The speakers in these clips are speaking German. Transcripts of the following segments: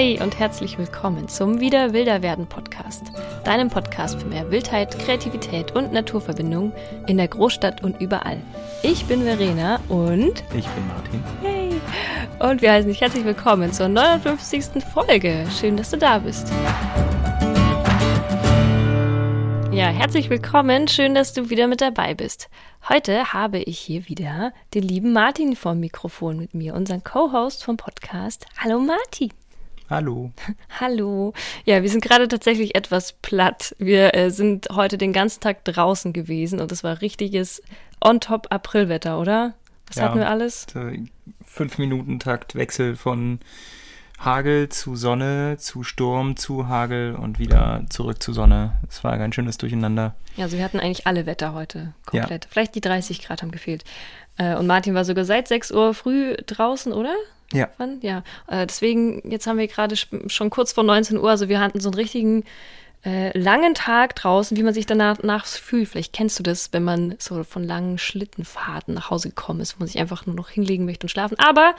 Hi und herzlich willkommen zum Wieder Wilder werden Podcast, deinem Podcast für mehr Wildheit, Kreativität und Naturverbindung in der Großstadt und überall. Ich bin Verena und ich bin Martin. Hey! Und wir heißen dich herzlich willkommen zur 59. Folge. Schön, dass du da bist. Herzlich willkommen. Schön, dass du wieder mit dabei bist. Heute habe ich hier wieder den lieben Martin vom Mikrofon mit mir, unseren Co-Host vom Podcast. Hallo Martin. Hallo. Hallo. Ja, wir sind gerade tatsächlich etwas platt. Wir äh, sind heute den ganzen Tag draußen gewesen und es war richtiges On-Top-Aprilwetter, oder? Was ja, hatten wir alles? Fünf Minuten Takt Wechsel von Hagel zu Sonne, zu Sturm, zu Hagel und wieder zurück zu Sonne. Es war ein ganz schönes Durcheinander. Ja, also wir hatten eigentlich alle Wetter heute komplett. Ja. Vielleicht die 30 Grad haben gefehlt. Äh, und Martin war sogar seit 6 Uhr früh draußen, oder? Ja. Wann? Ja. Äh, deswegen, jetzt haben wir gerade schon kurz vor 19 Uhr, also wir hatten so einen richtigen äh, langen Tag draußen, wie man sich danach nach fühlt. Vielleicht kennst du das, wenn man so von langen Schlittenfahrten nach Hause gekommen ist, wo man sich einfach nur noch hinlegen möchte und schlafen. Aber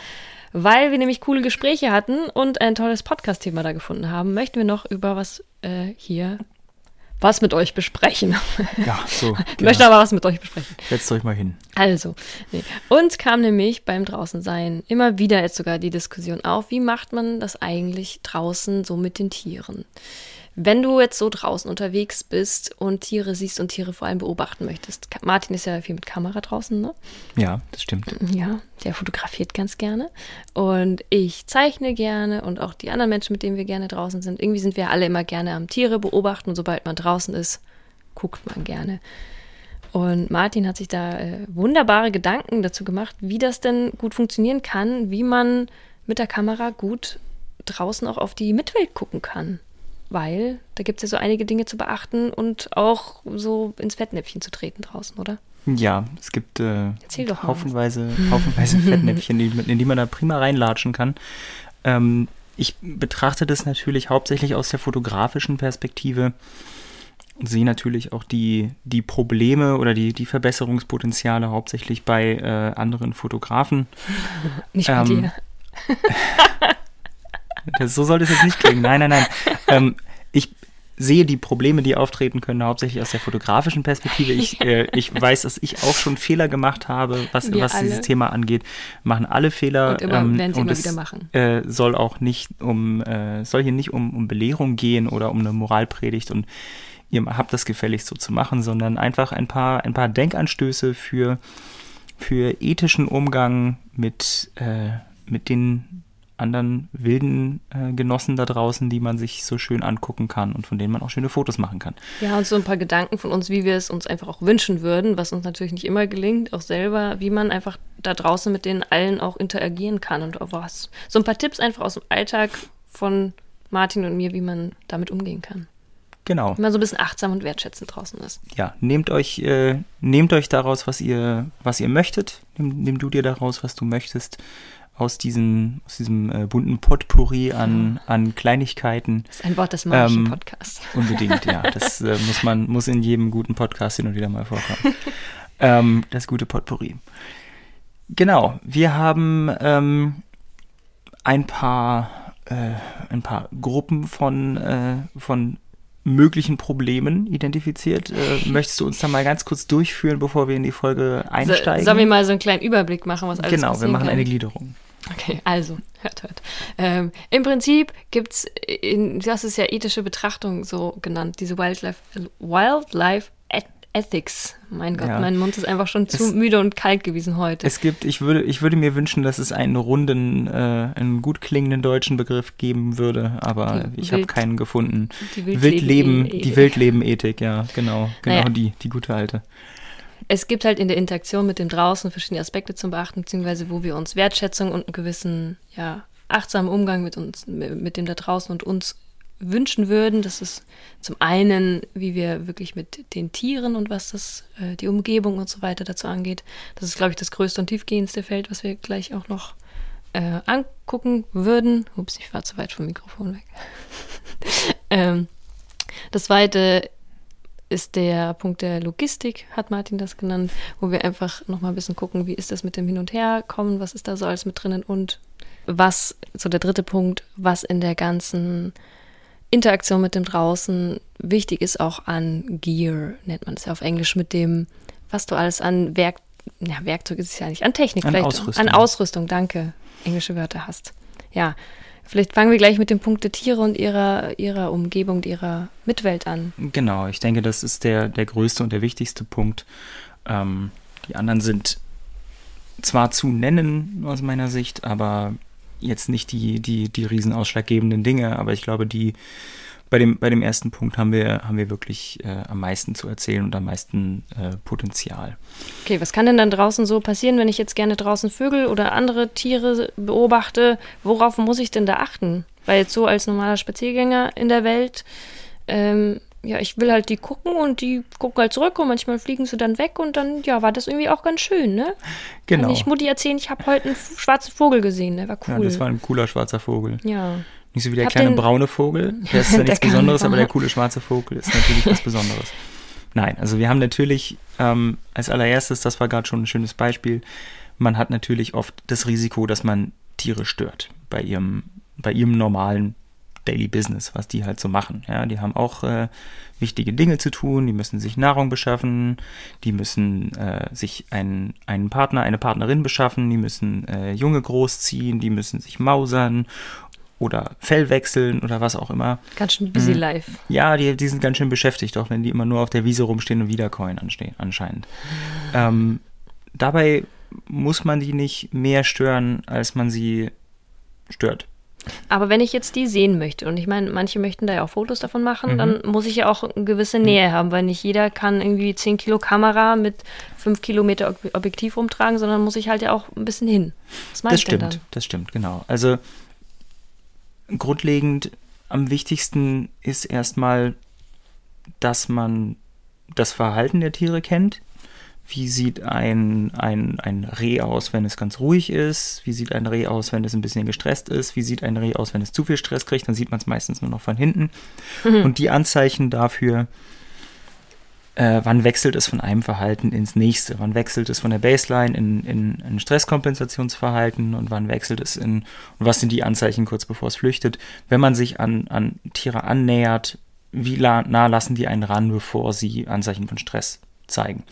weil wir nämlich coole Gespräche hatten und ein tolles Podcast-Thema da gefunden haben, möchten wir noch über was äh, hier was mit euch besprechen. Ja, so. Ich möchte aber was mit euch besprechen. Setzt euch mal hin. Also, nee. uns kam nämlich beim Draußensein immer wieder jetzt sogar die Diskussion auf, wie macht man das eigentlich draußen so mit den Tieren? Wenn du jetzt so draußen unterwegs bist und Tiere siehst und Tiere vor allem beobachten möchtest. Martin ist ja viel mit Kamera draußen, ne? Ja, das stimmt. Ja, der fotografiert ganz gerne. Und ich zeichne gerne und auch die anderen Menschen, mit denen wir gerne draußen sind. Irgendwie sind wir alle immer gerne am Tiere beobachten und sobald man draußen ist, guckt man gerne. Und Martin hat sich da äh, wunderbare Gedanken dazu gemacht, wie das denn gut funktionieren kann, wie man mit der Kamera gut draußen auch auf die Mitwelt gucken kann weil da gibt es ja so einige Dinge zu beachten und auch so ins Fettnäpfchen zu treten draußen, oder? Ja, es gibt äh, haufenweise, haufenweise Fettnäpfchen, in die man da prima reinlatschen kann. Ähm, ich betrachte das natürlich hauptsächlich aus der fotografischen Perspektive und sehe natürlich auch die, die Probleme oder die, die Verbesserungspotenziale hauptsächlich bei äh, anderen Fotografen. Nicht bei ähm, dir. Das, so sollte es jetzt nicht klingen. Nein, nein, nein. Ähm, ich sehe die Probleme, die auftreten können, hauptsächlich aus der fotografischen Perspektive. Ich, äh, ich weiß, dass ich auch schon Fehler gemacht habe, was, was dieses Thema angeht. Machen alle Fehler. Und immer, ähm, werden sie und immer es, wieder machen. Äh, soll auch nicht um, äh, soll hier nicht um, um Belehrung gehen oder um eine Moralpredigt und ihr habt das gefälligst so zu machen, sondern einfach ein paar, ein paar Denkanstöße für, für ethischen Umgang mit, äh, mit den anderen wilden äh, Genossen da draußen, die man sich so schön angucken kann und von denen man auch schöne Fotos machen kann. Ja, und so ein paar Gedanken von uns, wie wir es uns einfach auch wünschen würden, was uns natürlich nicht immer gelingt, auch selber, wie man einfach da draußen mit denen allen auch interagieren kann und auch was. So ein paar Tipps einfach aus dem Alltag von Martin und mir, wie man damit umgehen kann. Genau. Wie man so ein bisschen achtsam und wertschätzend draußen ist. Ja, nehmt euch, äh, nehmt euch daraus, was ihr, was ihr möchtet. Nimm, nimm du dir daraus, was du möchtest aus, diesen, aus diesem äh, bunten Potpourri an, an Kleinigkeiten. Das ist ein Wort des magischen ähm, Podcasts. Unbedingt, ja. Das äh, muss man, muss in jedem guten Podcast hin und wieder mal vorkommen. ähm, das gute Potpourri. Genau, wir haben ähm, ein paar, äh, ein paar Gruppen von, äh, von möglichen Problemen identifiziert. Äh, möchtest du uns da mal ganz kurz durchführen, bevor wir in die Folge einsteigen? So, sollen wir mal so einen kleinen Überblick machen, was alles Genau, wir machen kann? eine Gliederung. Okay, also, hört, hört. Ähm, Im Prinzip gibt es, das ist ja ethische Betrachtung so genannt, diese Wildlife, Wildlife Ethics. Mein Gott, ja. mein Mund ist einfach schon zu es, müde und kalt gewesen heute. Es gibt, ich würde, ich würde mir wünschen, dass es einen runden, äh, einen gut klingenden deutschen Begriff geben würde, aber die ich habe keinen gefunden. Die Wildleben, Wildleben die Wildleben-Ethik, ja, genau, genau naja. die, die gute alte es gibt halt in der Interaktion mit dem draußen verschiedene Aspekte zum Beachten, beziehungsweise wo wir uns Wertschätzung und einen gewissen, ja, achtsamen Umgang mit uns, mit dem da draußen und uns wünschen würden. Das ist zum einen, wie wir wirklich mit den Tieren und was das, äh, die Umgebung und so weiter dazu angeht. Das ist, glaube ich, das größte und tiefgehendste Feld, was wir gleich auch noch äh, angucken würden. Ups, ich war zu weit vom Mikrofon weg. ähm, das zweite ist der Punkt der Logistik, hat Martin das genannt, wo wir einfach nochmal ein bisschen gucken, wie ist das mit dem Hin- und Herkommen, was ist da so alles mit drinnen und was, so der dritte Punkt, was in der ganzen Interaktion mit dem draußen wichtig ist, auch an Gear, nennt man es ja auf Englisch, mit dem, was du alles an Werk, ja, Werkzeug ist es ja nicht, an Technik An vielleicht, Ausrüstung. an Ausrüstung, danke, englische Wörter hast. Ja, vielleicht fangen wir gleich mit dem Punkt der Tiere und ihrer, ihrer Umgebung, ihrer Mitwelt an. Genau, ich denke, das ist der, der größte und der wichtigste Punkt. Ähm, die anderen sind zwar zu nennen aus meiner Sicht, aber jetzt nicht die, die, die riesen ausschlaggebenden Dinge. Aber ich glaube, die bei dem, bei dem ersten Punkt haben wir, haben wir wirklich äh, am meisten zu erzählen und am meisten äh, Potenzial. Okay, was kann denn dann draußen so passieren, wenn ich jetzt gerne draußen Vögel oder andere Tiere beobachte? Worauf muss ich denn da achten? Weil jetzt so als normaler Spaziergänger in der Welt, ähm, ja, ich will halt die gucken und die gucken halt zurück und manchmal fliegen sie dann weg und dann, ja, war das irgendwie auch ganz schön, ne? Genau. Kann ich Mutti erzählen, ich habe heute einen schwarzen Vogel gesehen, der war Ja, cool. das war ein cooler schwarzer Vogel. ja. Nicht so wie der Hab kleine braune Vogel. Der ist ja nichts Besonderes, aber war. der coole schwarze Vogel ist natürlich was Besonderes. Nein, also wir haben natürlich ähm, als allererstes, das war gerade schon ein schönes Beispiel, man hat natürlich oft das Risiko, dass man Tiere stört bei ihrem, bei ihrem normalen Daily Business, was die halt so machen. Ja, die haben auch äh, wichtige Dinge zu tun, die müssen sich Nahrung beschaffen, die müssen äh, sich einen, einen Partner, eine Partnerin beschaffen, die müssen äh, Junge großziehen, die müssen sich mausern oder Fell wechseln oder was auch immer. Ganz schön busy Mhm. life. Ja, die, die sind ganz schön beschäftigt, auch wenn die immer nur auf der Wiese rumstehen und wiedercoin anstehen, anscheinend. Ähm, dabei muss man die nicht mehr stören, als man sie stört. Aber wenn ich jetzt die sehen möchte, und ich meine, manche möchten da ja auch Fotos davon machen, Mhm. dann muss ich ja auch eine gewisse Nähe haben, weil nicht jeder kann irgendwie 10 Kilo Kamera mit 5 Kilometer Ob- Objektiv rumtragen, sondern muss ich halt ja auch ein bisschen hin. Was Das stimmt, das stimmt, genau. Also grundlegend am wichtigsten ist erstmal, dass man das Verhalten der Tiere kennt. Wie sieht ein, ein, ein Reh aus, wenn es ganz ruhig ist? Wie sieht ein Reh aus, wenn es ein bisschen gestresst ist? Wie sieht ein Reh aus, wenn es zu viel Stress kriegt? Dann sieht man es meistens nur noch von hinten. Und die Anzeichen dafür, äh, wann wechselt es von einem Verhalten ins nächste? Wann wechselt es von der Baseline in, in ein Stresskompensationsverhalten und wann wechselt es in, und was sind die Anzeichen kurz bevor es flüchtet? Wenn man sich an, an Tiere annähert, wie la- nah lassen die einen ran, bevor sie Anzeichen von Stress zeigen?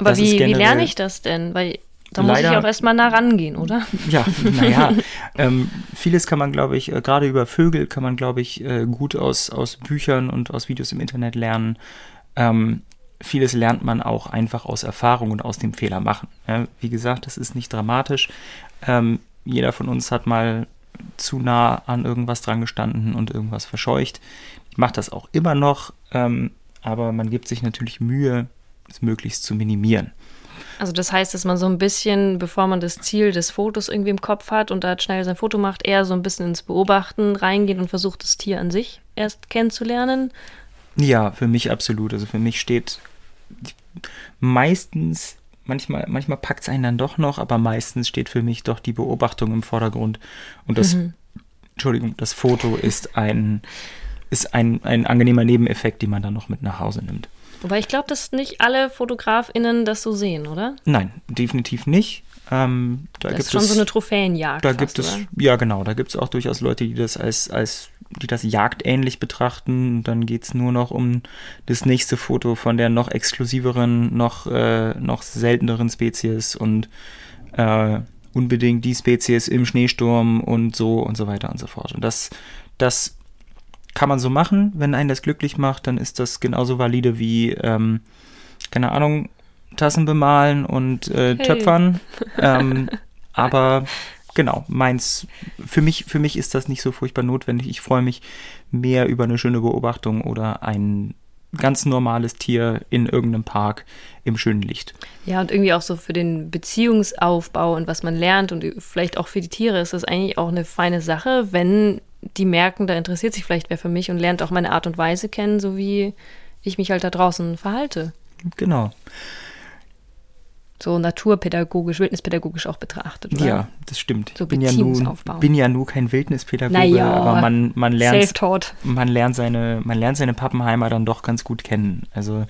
Aber wie, wie lerne ich das denn? Weil da muss ich auch erstmal nah rangehen, oder? Ja, naja, ähm, vieles kann man, glaube ich, äh, gerade über Vögel kann man, glaube ich, äh, gut aus, aus Büchern und aus Videos im Internet lernen. Ähm, vieles lernt man auch einfach aus Erfahrung und aus dem Fehler machen. Ja, wie gesagt, das ist nicht dramatisch. Ähm, jeder von uns hat mal zu nah an irgendwas dran gestanden und irgendwas verscheucht. Ich mache das auch immer noch, ähm, aber man gibt sich natürlich Mühe, möglichst zu minimieren. Also das heißt, dass man so ein bisschen, bevor man das Ziel des Fotos irgendwie im Kopf hat und da schnell sein Foto macht, eher so ein bisschen ins Beobachten reingeht und versucht, das Tier an sich erst kennenzulernen. Ja, für mich absolut. Also für mich steht meistens, manchmal, manchmal packt es einen dann doch noch, aber meistens steht für mich doch die Beobachtung im Vordergrund. Und das, Entschuldigung, das Foto ist ein, ist ein, ein angenehmer Nebeneffekt, den man dann noch mit nach Hause nimmt. Wobei ich glaube, dass nicht alle FotografInnen das so sehen, oder? Nein, definitiv nicht. Ähm, da Das gibt ist schon es, so eine Trophäenjagd. da fast, gibt es, oder? ja genau, da gibt es auch durchaus Leute, die das als, als die das jagdähnlich betrachten. Und dann geht es nur noch um das nächste Foto von der noch exklusiveren, noch, äh, noch selteneren Spezies und äh, unbedingt die Spezies im Schneesturm und so und so weiter und so fort. Und das, das kann man so machen. Wenn einen das glücklich macht, dann ist das genauso valide wie, ähm, keine Ahnung, Tassen bemalen und äh, Hey. töpfern. Ähm, aber genau, meins, für mich, für mich ist das nicht so furchtbar notwendig. Ich freue mich mehr über eine schöne Beobachtung oder ein ganz normales Tier in irgendeinem Park im schönen Licht. Ja, und irgendwie auch so für den Beziehungsaufbau und was man lernt und vielleicht auch für die Tiere ist das eigentlich auch eine feine Sache, wenn die merken, da interessiert sich vielleicht wer für mich und lernt auch meine Art und Weise kennen, so wie ich mich halt da draußen verhalte. Genau. so naturpädagogisch, wildnispädagogisch auch betrachtet, oder? Ja, das stimmt. So bin ja nun, bin ja nur kein Wildnispädagoge, Naja, aber man, man lernt man lernt seine man lernt seine Pappenheimer dann doch ganz gut kennen. Also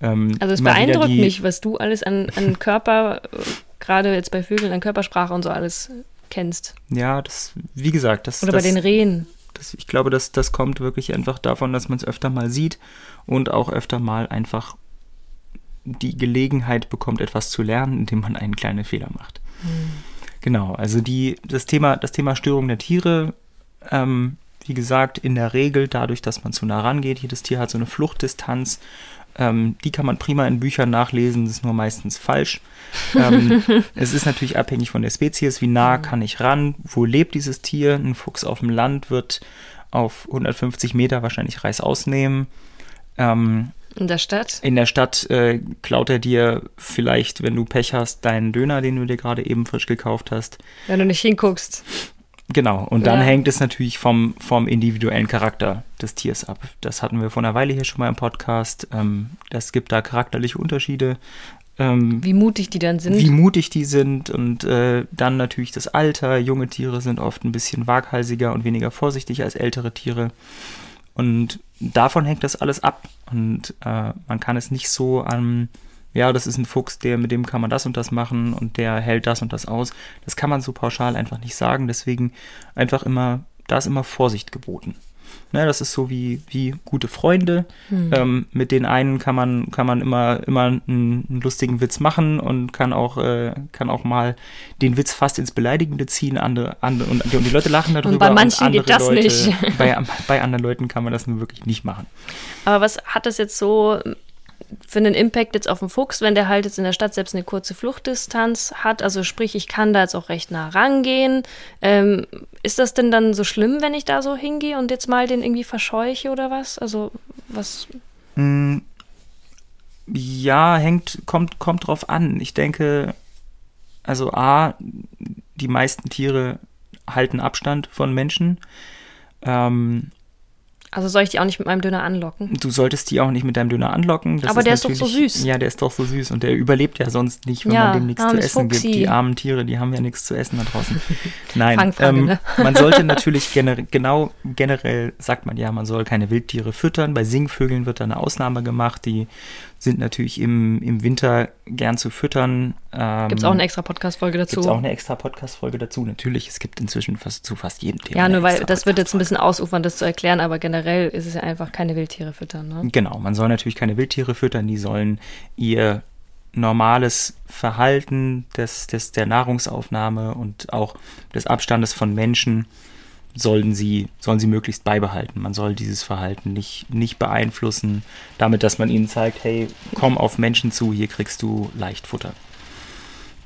ähm, Also es beeindruckt mich, was du alles an, an Körper, äh, gerade jetzt bei Vögeln, an Körpersprache und so alles kennst. Ja, das wie gesagt, das Oder das, bei den Rehen. das ich glaube, das das kommt wirklich einfach davon, dass man es öfter mal sieht und auch öfter mal einfach die Gelegenheit bekommt, etwas zu lernen, indem man einen kleinen Fehler macht. Genau, also die, das, Thema, das Thema Störung der Tiere, ähm, wie gesagt, in der Regel dadurch, dass man zu nah rangeht, jedes Tier hat so eine Fluchtdistanz, ähm, die kann man prima in Büchern nachlesen, das ist nur meistens falsch. Ähm, es ist natürlich abhängig von der Spezies, wie nah kann ich ran, wo lebt dieses Tier. Ein Fuchs auf dem Land wird auf 150 Meter wahrscheinlich reißaus nehmen. Ähm, In der Stadt. in der Stadt äh, klaut er dir vielleicht, wenn du Pech hast, deinen Döner, den du dir gerade eben frisch gekauft hast. Wenn du nicht hinguckst. Genau, und dann Ja. hängt es natürlich vom, vom individuellen Charakter des Tiers ab. Das hatten wir vor einer Weile hier schon mal im Podcast. Ähm, das gibt da charakterliche Unterschiede, ähm, Wie mutig die dann sind. wie mutig die sind und äh, dann natürlich das Alter. Junge Tiere sind oft ein bisschen waghalsiger und weniger vorsichtig als ältere Tiere. Und davon hängt das alles ab. Und äh, man kann es nicht so an, ja, das ist ein Fuchs, der, mit dem kann man das und das machen und der hält das und das aus. Das kann man so pauschal einfach nicht sagen. Deswegen einfach immer, da ist immer Vorsicht geboten. Ne, das ist so wie, wie gute Freunde. Ähm, mit den einen kann man, kann man immer, immer einen, einen lustigen Witz machen und kann auch, äh, kann auch mal den Witz fast ins Beleidigende ziehen. Andere, andere, und, und die Leute lachen darüber. bei manchen andere geht das Leute, nicht. Bei, bei anderen Leuten kann man das nur wirklich nicht machen. Aber was hat das jetzt so für einen Impact jetzt auf den Fuchs, wenn der halt jetzt in der Stadt selbst eine kurze Fluchtdistanz hat? Also sprich, ich kann da jetzt auch recht nah rangehen. Ähm, ist das denn dann so schlimm, wenn ich da so hingehe und jetzt mal den irgendwie verscheuche oder was? Also was? Mm, Ja, hängt, kommt, kommt drauf an. Ich denke, also A, die meisten Tiere halten Abstand von Menschen. Ähm, Also soll ich die auch nicht mit meinem Döner anlocken? du solltest die auch nicht mit deinem Döner anlocken. Das Aber der ist doch so süß. Ja, der ist doch so süß und der überlebt ja sonst nicht, wenn Ja, man dem nichts zu essen Fuchsi. gibt. Die armen Tiere, die haben ja nichts zu essen da draußen. Nein, ähm, ne? man sollte natürlich gener genau generell sagt man ja, man soll keine Wildtiere füttern. Bei Singvögeln wird da eine Ausnahme gemacht. Die sind natürlich im, im Winter gern zu füttern. Ähm, Gibt es auch eine extra Podcast-Folge dazu? Gibt's auch eine extra Podcast-Folge dazu. Natürlich, es gibt inzwischen fast, zu fast jedem Thema. ja, nur weil das wird jetzt ein bisschen ausufern, das zu erklären, aber generell ist es ja einfach keine Wildtiere füttern. Ne? Genau, man soll natürlich keine Wildtiere füttern, die sollen ihr normales Verhalten des, des, der Nahrungsaufnahme und auch des Abstandes von Menschen sollen sie, sollen sie möglichst beibehalten. Man soll dieses Verhalten nicht, nicht beeinflussen, damit, dass man ihnen zeigt, hey, komm auf Menschen zu, hier kriegst du leicht Futter.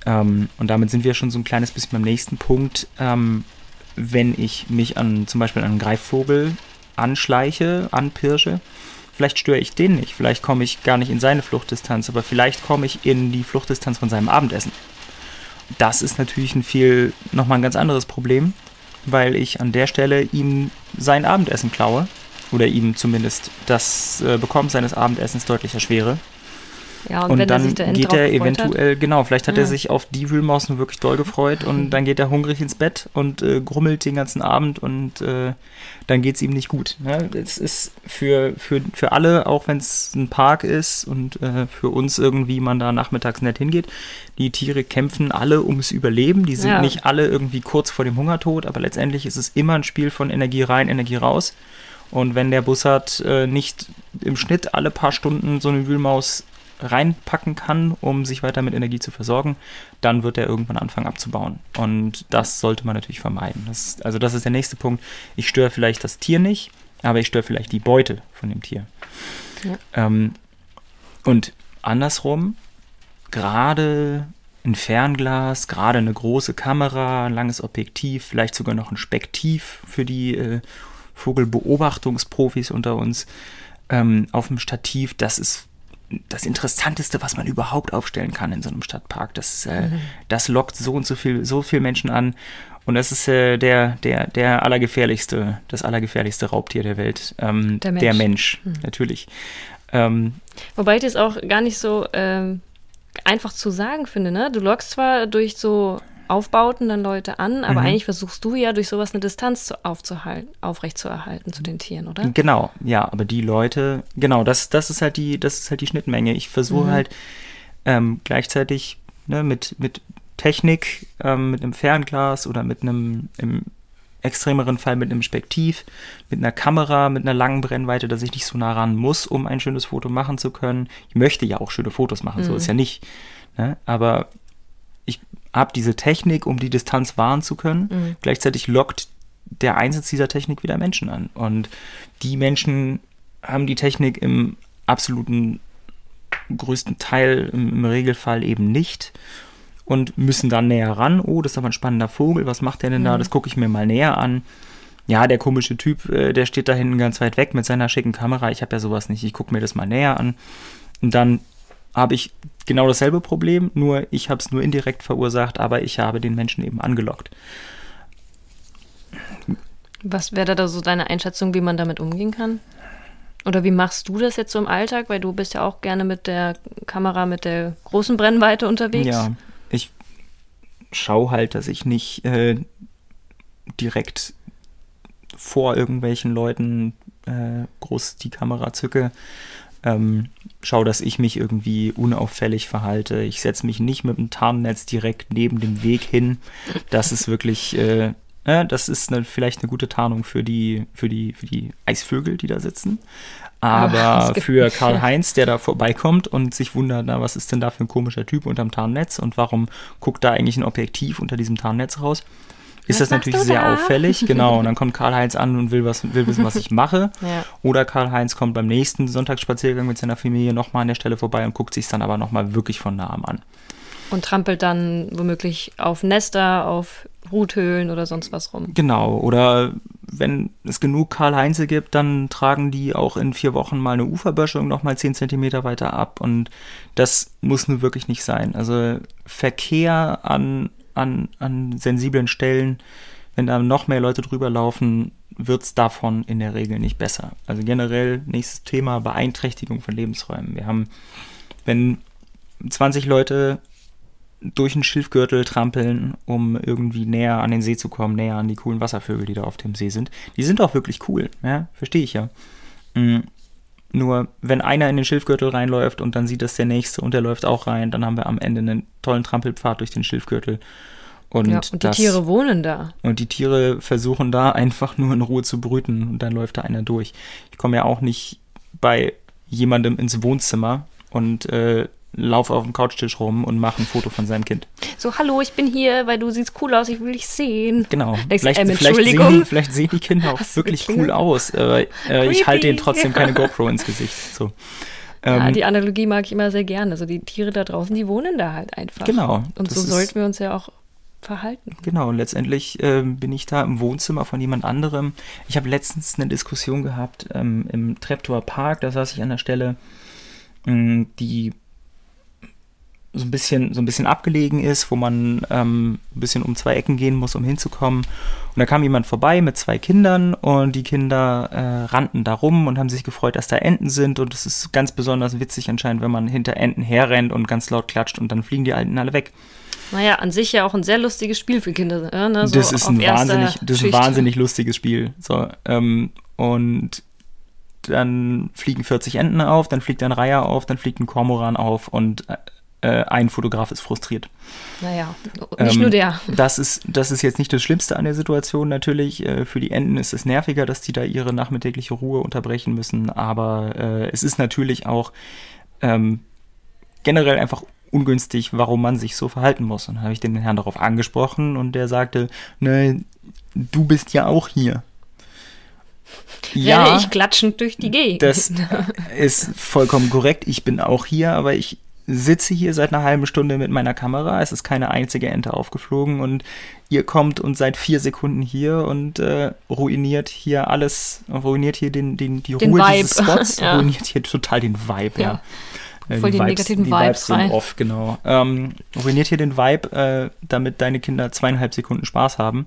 Ähm, und damit sind wir schon so ein kleines bisschen beim nächsten Punkt. Ähm, wenn ich mich an zum Beispiel an einen Greifvogel anschleiche, anpirsche, vielleicht störe ich den nicht, vielleicht komme ich gar nicht in seine Fluchtdistanz, aber vielleicht komme ich in die Fluchtdistanz von seinem Abendessen. Das ist natürlich ein viel, nochmal ein ganz anderes Problem, weil ich an der Stelle ihm sein Abendessen klaue oder ihm zumindest das äh, Bekommen seines Abendessens deutlich erschwere. Ja, und, Und, wenn er dann innen geht er gefreut hat, eventuell, genau, vielleicht hat Ja. er sich auf die Wühlmaus nur wirklich doll gefreut und dann geht er hungrig ins Bett und äh, grummelt den ganzen Abend und äh, dann geht es ihm nicht gut. Ne? Es ist für, für, für alle, auch wenn es ein Park ist und äh, für uns irgendwie man da nachmittags nett hingeht, die Tiere kämpfen alle ums Überleben. Die sind Ja. nicht alle irgendwie kurz vor dem Hungertod, aber letztendlich ist es immer ein Spiel von Energie rein, Energie raus. Und wenn der Bussard äh, nicht im Schnitt alle paar Stunden so eine Wühlmaus reinpacken kann, um sich weiter mit Energie zu versorgen, dann wird er irgendwann anfangen abzubauen. Und das sollte man natürlich vermeiden. Das, also das ist der nächste Punkt. Ich störe vielleicht das Tier nicht, aber ich störe vielleicht die Beute von dem Tier. Ja. Ähm, und andersrum, gerade ein Fernglas, gerade eine große Kamera, ein langes Objektiv, vielleicht sogar noch ein Spektiv für die äh, Vogelbeobachtungsprofis unter uns ähm, auf dem Stativ, das ist das Interessanteste, was man überhaupt aufstellen kann in so einem Stadtpark. Das, äh, das lockt so und so viel, so viel Menschen an. Und das ist äh, der, der, der allergefährlichste, das allergefährlichste Raubtier der Welt. Ähm, Der Mensch. Der Mensch, natürlich. Ähm, Wobei ich das auch gar nicht so, ähm, einfach zu sagen finde, ne? Du lockst zwar durch so Aufbauten dann Leute an, aber Mhm. eigentlich versuchst du ja durch sowas eine Distanz zu, aufzuhalten, aufrechtzuerhalten zu den Tieren, oder? Genau, ja, aber die Leute, genau, das, das ist halt die, das ist halt die Schnittmenge. Ich versuche Mhm. halt ähm, gleichzeitig ne, mit, mit Technik, ähm, mit einem Fernglas oder mit einem, im extremeren Fall mit einem Spektiv, mit einer Kamera, mit einer langen Brennweite, dass ich nicht so nah ran muss, um ein schönes Foto machen zu können. Ich möchte ja auch schöne Fotos machen, so Mhm. ist ja nicht. Ne? Aber habe diese Technik, um die Distanz wahren zu können. Mhm. Gleichzeitig lockt der Einsatz dieser Technik wieder Menschen an. Und die Menschen haben die Technik im absoluten größten Teil, im, Regelfall eben nicht und müssen dann näher ran. Oh, das ist aber ein spannender Vogel. Was macht der denn da? Mhm. Das gucke ich mir mal näher an. Ja, der komische Typ, äh, der steht da hinten ganz weit weg mit seiner schicken Kamera. Ich habe ja sowas nicht. Ich gucke mir das mal näher an. Und dann habe ich genau dasselbe Problem, nur ich habe es nur indirekt verursacht, aber ich habe den Menschen eben angelockt. Was wäre da so deine Einschätzung, wie man damit umgehen kann? Oder wie machst du das jetzt so im Alltag? Weil du bist ja auch gerne mit der Kamera mit der großen Brennweite unterwegs. Ja, ich schaue halt, dass ich nicht äh, direkt vor irgendwelchen Leuten äh, groß die Kamera zücke. Ähm, schau, dass ich mich irgendwie unauffällig verhalte. Ich setze mich nicht mit dem Tarnnetz direkt neben dem Weg hin. Das ist wirklich, äh, äh, das ist eine, vielleicht eine gute Tarnung für die, für die, für die Eisvögel, die da sitzen. Aber gibt- für Karl-Heinz, der da vorbeikommt und sich wundert, na, was ist denn da für ein komischer Typ unterm Tarnnetz und warum guckt da eigentlich ein Objektiv unter diesem Tarnnetz raus? Ist das natürlich sehr da? auffällig, genau. Und dann kommt Karl-Heinz an und will, was, will wissen, was ich mache. Ja. Oder Karl-Heinz kommt beim nächsten Sonntagsspaziergang mit seiner Familie nochmal an der Stelle vorbei und guckt sich dann aber nochmal wirklich von nahem an. Und trampelt dann womöglich auf Nester, auf Ruthöhlen oder sonst was rum. Genau. Oder wenn es genug Karl-Heinze gibt, dann tragen die auch in vier Wochen mal eine Uferböschung nochmal 10 Zentimeter weiter ab. Und das muss nun wirklich nicht sein. Also Verkehr an, an, an sensiblen Stellen, wenn da noch mehr Leute drüber laufen, wird es davon in der Regel nicht besser. Also generell nächstes Thema Beeinträchtigung von Lebensräumen. Wir haben, wenn 20 Leute durch einen Schilfgürtel trampeln, um irgendwie näher an den See zu kommen, näher an die coolen Wasservögel, die da auf dem See sind. Die sind auch wirklich cool, ja, verstehe ich ja. Nur wenn einer in den Schilfgürtel reinläuft und dann sieht das der nächste und der läuft auch rein, dann haben wir am Ende einen tollen Trampelpfad durch den Schilfgürtel. Und, ja, und die das, Tiere wohnen da. und die Tiere versuchen da einfach nur in Ruhe zu brüten und dann läuft da einer durch. Ich komme ja auch nicht bei jemandem ins Wohnzimmer und äh, laufe auf dem Couchtisch rum und mache ein Foto von seinem Kind. So, hallo, ich bin hier, weil du siehst cool aus, ich will dich sehen. Genau. Denkst, Vielleicht, ähm, vielleicht, sehen vielleicht sehen die Kinder auch Hast wirklich cool aus. Aber äh, ich halte denen Creepy. trotzdem keine GoPro ins Gesicht. So. ja, Ähm, die Analogie mag ich immer sehr gerne. Also die Tiere da draußen, die wohnen da halt einfach. Genau, Und so sollten wir uns ja auch verhalten. Genau, und letztendlich ähm, bin ich da im Wohnzimmer von jemand anderem. Ich habe letztens eine Diskussion gehabt ähm, im Treptower Park, da saß ich an der Stelle, mh, die so ein bisschen so ein bisschen abgelegen ist, wo man ähm, ein bisschen um zwei Ecken gehen muss, um hinzukommen. Und da kam jemand vorbei mit zwei Kindern und die Kinder äh, rannten da rum und haben sich gefreut, dass da Enten sind. Und es ist ganz besonders witzig anscheinend, wenn man hinter Enten herrennt und ganz laut klatscht und dann fliegen die Alten alle weg. Naja, an sich ja auch ein sehr lustiges Spiel für Kinder. äh, Ne? So das ist ein wahnsinnig, das ist ein wahnsinnig lustiges Spiel. So, ähm, und dann fliegen 40 Enten auf, dann fliegt ein Reiher auf, dann fliegt ein Kormoran auf und äh, ein Fotograf ist frustriert. Naja, nicht Ähm, nur der. Das ist, das ist jetzt nicht das Schlimmste an der Situation natürlich. Äh, für die Enten ist es nerviger, dass die da ihre nachmittägliche Ruhe unterbrechen müssen, aber äh, es ist natürlich auch ähm, generell einfach ungünstig, warum man sich so verhalten muss. Und dann habe ich den Herrn darauf angesprochen und der sagte, ne, du bist ja auch hier. Renne ich klatschend durch die Gegend. das ist vollkommen korrekt. Ich bin auch hier, aber ich sitze hier seit einer halben Stunde mit meiner Kamera. Es ist keine einzige Ente aufgeflogen und ihr kommt und seid vier Sekunden hier und äh, ruiniert hier alles, ruiniert hier den, den, die Den Ruhe Vibe. dieses Spots, Ja. ruiniert hier total den Vibe, ja. Ja. Äh, Voll die negativen die Vibes sind rein. off, genau. Ähm, ruiniert hier den Vibe, äh, damit deine Kinder zweieinhalb Sekunden Spaß haben.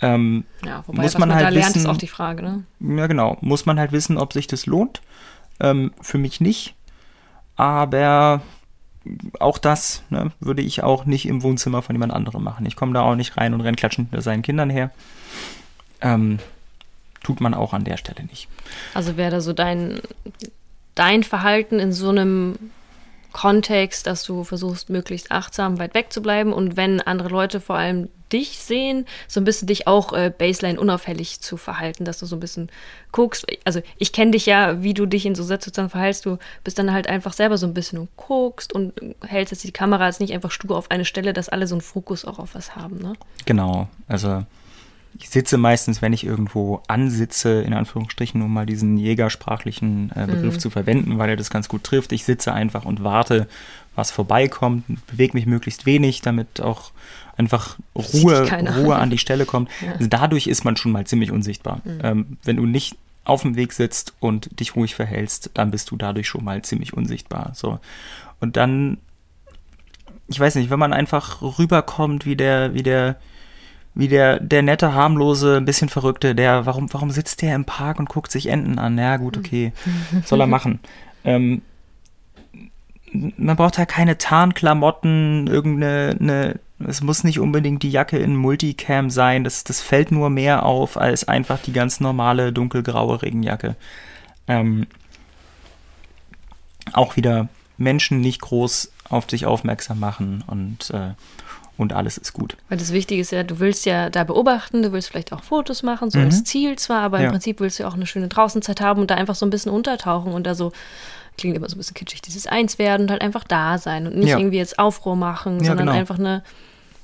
Ähm, ja, wobei, muss man man, da halt lernt, ist wissen- auch die Frage, ne? ja, genau. Muss man halt wissen, ob sich das lohnt. Ähm, für mich nicht. Aber auch das ne, würde ich auch nicht im Wohnzimmer von jemand anderem machen. Ich komme da auch nicht rein und renn klatschend hinter seinen Kindern her. Ähm, tut man auch an der Stelle nicht. Also wäre da so dein, dein Verhalten in so einem Kontext, dass du versuchst, möglichst achtsam weit weg zu bleiben und wenn andere Leute vor allem dich sehen, so ein bisschen dich auch äh, Baseline unauffällig zu verhalten, dass du so ein bisschen guckst. Also ich kenne dich ja, wie du dich in so Situationen verhältst. Du bist dann halt einfach selber so ein bisschen und guckst und hältst jetzt die Kamera jetzt nicht einfach stur auf eine Stelle, dass alle so einen Fokus auch auf was haben, ne? Genau, also ich sitze meistens, wenn ich irgendwo ansitze, in Anführungsstrichen, um mal diesen jägersprachlichen äh, Begriff Mhm. zu verwenden, weil er das ganz gut trifft. Ich sitze einfach und warte, was vorbeikommt, bewege mich möglichst wenig, damit auch einfach Ruhe. Ruhe an die Stelle kommt. Ja. Also dadurch ist man schon mal ziemlich unsichtbar. Mhm. Ähm, wenn du nicht auf dem Weg sitzt und dich ruhig verhältst, dann bist du dadurch schon mal ziemlich unsichtbar. So. Und dann, ich weiß nicht, wenn man einfach rüberkommt wie der, wie der, wie der, der nette, harmlose, ein bisschen verrückte, der, warum, warum sitzt der im Park und guckt sich Enten an? Ja, gut, okay. Soll er machen. Ähm, man braucht halt keine Tarnklamotten, irgendeine, eine, es muss nicht unbedingt die Jacke in Multicam sein, das, das fällt nur mehr auf als einfach die ganz normale dunkelgraue Regenjacke. Ähm, auch wieder Menschen nicht groß auf dich aufmerksam machen und, äh, und alles ist gut. Weil das Wichtige ist ja, du willst ja da beobachten, du willst vielleicht auch Fotos machen, so Mhm. als Ziel zwar, aber Ja. im Prinzip willst du ja auch eine schöne Draußenzeit haben und da einfach so ein bisschen untertauchen und da so, klingt immer so ein bisschen kitschig, dieses Eins werden und halt einfach da sein und nicht Ja. irgendwie jetzt Aufruhr machen, Ja, sondern genau. einfach eine,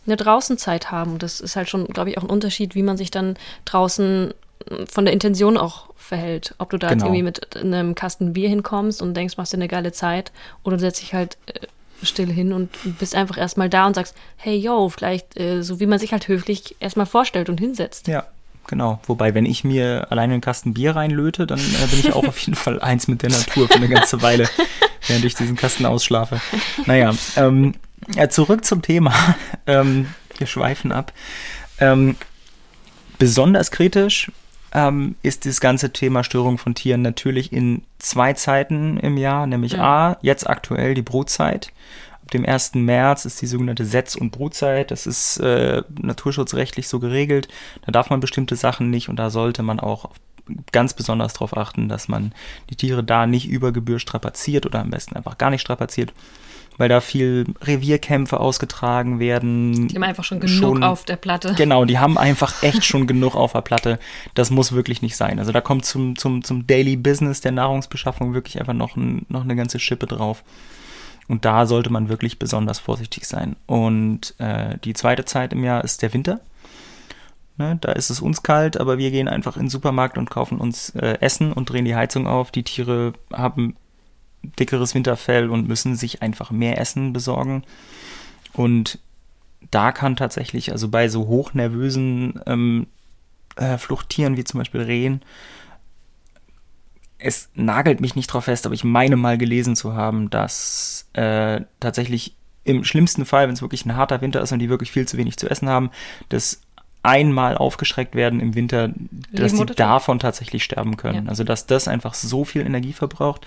eine Draußenzeit haben. Und das ist halt schon, glaube ich, auch ein Unterschied, wie man sich dann draußen äh, von der Intention auch verhält. Ob du da jetzt Genau. irgendwie mit einem Kasten Bier hinkommst und denkst, machst dir eine geile Zeit oder du setzt dich halt äh, still hin und bist einfach erstmal da und sagst, hey yo, vielleicht äh, so wie man sich halt höflich erstmal vorstellt und hinsetzt. Ja, genau. Wobei, wenn ich mir alleine einen Kasten Bier reinlöte, dann äh, bin ich auch auf jeden Fall eins mit der Natur für eine ganze Weile, während ich diesen Kasten ausschlafe. Naja, ähm, ja, zurück zum Thema. Ähm, wir schweifen ab. Ähm, besonders kritisch ähm, ist das ganze Thema Störung von Tieren natürlich in zwei Zeiten im Jahr, nämlich Ja. A, jetzt aktuell die Brutzeit. Dem 1. März ist die sogenannte Setz- und Brutzeit. Das ist äh, naturschutzrechtlich so geregelt. Da darf man bestimmte Sachen nicht und da sollte man auch ganz besonders darauf achten, dass man die Tiere da nicht über Gebühr strapaziert oder am besten einfach gar nicht strapaziert, weil da viel Revierkämpfe ausgetragen werden. Die haben einfach schon genug auf der Platte. Genau, die haben einfach echt schon genug auf der Platte. Das muss wirklich nicht sein. Also da kommt zum, zum, zum Daily Business der Nahrungsbeschaffung wirklich einfach noch, ein, noch eine ganze Schippe drauf. Und da sollte man wirklich besonders vorsichtig sein. Und äh, die zweite Zeit im Jahr ist der Winter. Ne, da ist es uns kalt, aber wir gehen einfach in den Supermarkt und kaufen uns äh, Essen und drehen die Heizung auf. Die Tiere haben dickeres Winterfell und müssen sich einfach mehr Essen besorgen. Und da kann tatsächlich, also bei so hochnervösen ähm, äh, Fluchttieren wie zum Beispiel Rehen, es nagelt mich nicht drauf fest, aber ich meine mal gelesen zu haben, dass äh, tatsächlich im schlimmsten Fall, wenn es wirklich ein harter Winter ist und die wirklich viel zu wenig zu essen haben, dass einmal aufgeschreckt werden im Winter, dass Tod. davon tatsächlich sterben können. Ja. Also dass das einfach so viel Energie verbraucht,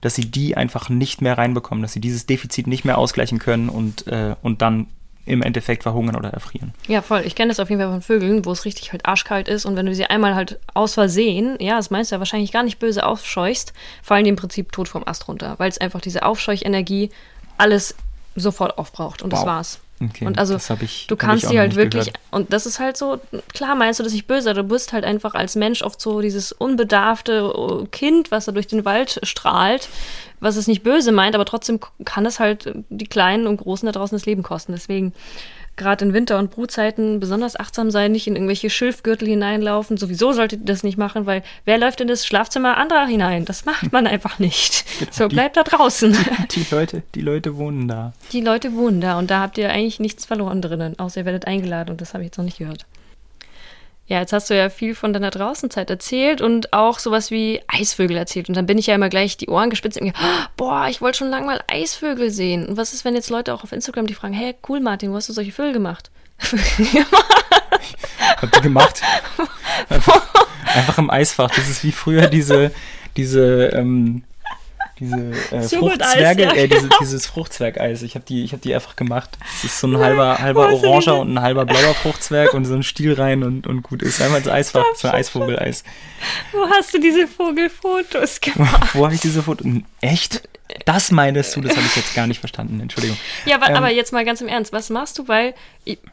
dass sie die einfach nicht mehr reinbekommen, dass sie dieses Defizit nicht mehr ausgleichen können und, äh, und dann im Endeffekt verhungern oder erfrieren. Ja, voll. Ich kenne das auf jeden Fall von Vögeln, wo es richtig halt arschkalt ist und wenn du sie einmal halt aus Versehen, ja, das meinst du ja wahrscheinlich gar nicht böse aufscheuchst, fallen die im Prinzip tot vom Ast runter, weil es einfach diese Aufscheuchenergie alles sofort aufbraucht und das Wow. war's. Okay, Und also, ich, Du kannst noch halt wirklich, gehört. und das ist halt so, klar meinst du das nicht böse, du bist halt einfach als Mensch oft so dieses unbedarfte oh, Kind, was da durch den Wald strahlt, was es nicht böse meint, aber trotzdem kann es halt die Kleinen und Großen da draußen das Leben kosten. Deswegen gerade in Winter- und Brutzeiten besonders achtsam sein, nicht in irgendwelche Schilfgürtel hineinlaufen. Sowieso solltet ihr das nicht machen, weil wer läuft in das Schlafzimmer anderer hinein? Das macht man einfach nicht. So, die- bleibt da draußen. Die Leute, die Leute wohnen da. Die Leute wohnen da und da habt ihr eigentlich nichts verloren drinnen, außer ihr werdet eingeladen und das habe ich jetzt noch nicht gehört. Ja, jetzt hast du ja viel von deiner Draußenzeit erzählt und auch sowas wie Eisvögel erzählt. Und dann bin ich ja immer gleich die Ohren gespitzt und mir, boah, ich wollte schon lange mal Eisvögel sehen. Und was ist, wenn jetzt Leute auch auf Instagram die fragen, hey, cool Martin, wo hast du solche Vögel gemacht? Habt ihr gemacht? einfach, einfach im Eisfach. Das ist wie früher diese, diese, ähm, diese äh, Fruchtzwerge, ja, äh, diese, genau. dieses Fruchtzwergeis. Ich habe die, ich hab die einfach gemacht. Es ist so ein halber, halber Wo oranger und ein halber blauer Fruchtzwerg und so ein Stiel rein und, und gut ist. Einmal ins Eisfach, so ein Eisvogeleis. Wo hast du diese Vogelfotos gemacht? Wo habe ich diese Foto? Echt? Das meinst du? Das habe ich jetzt gar nicht verstanden. Entschuldigung. Ja, aber, Ähm, aber jetzt mal ganz im Ernst, was machst du? Weil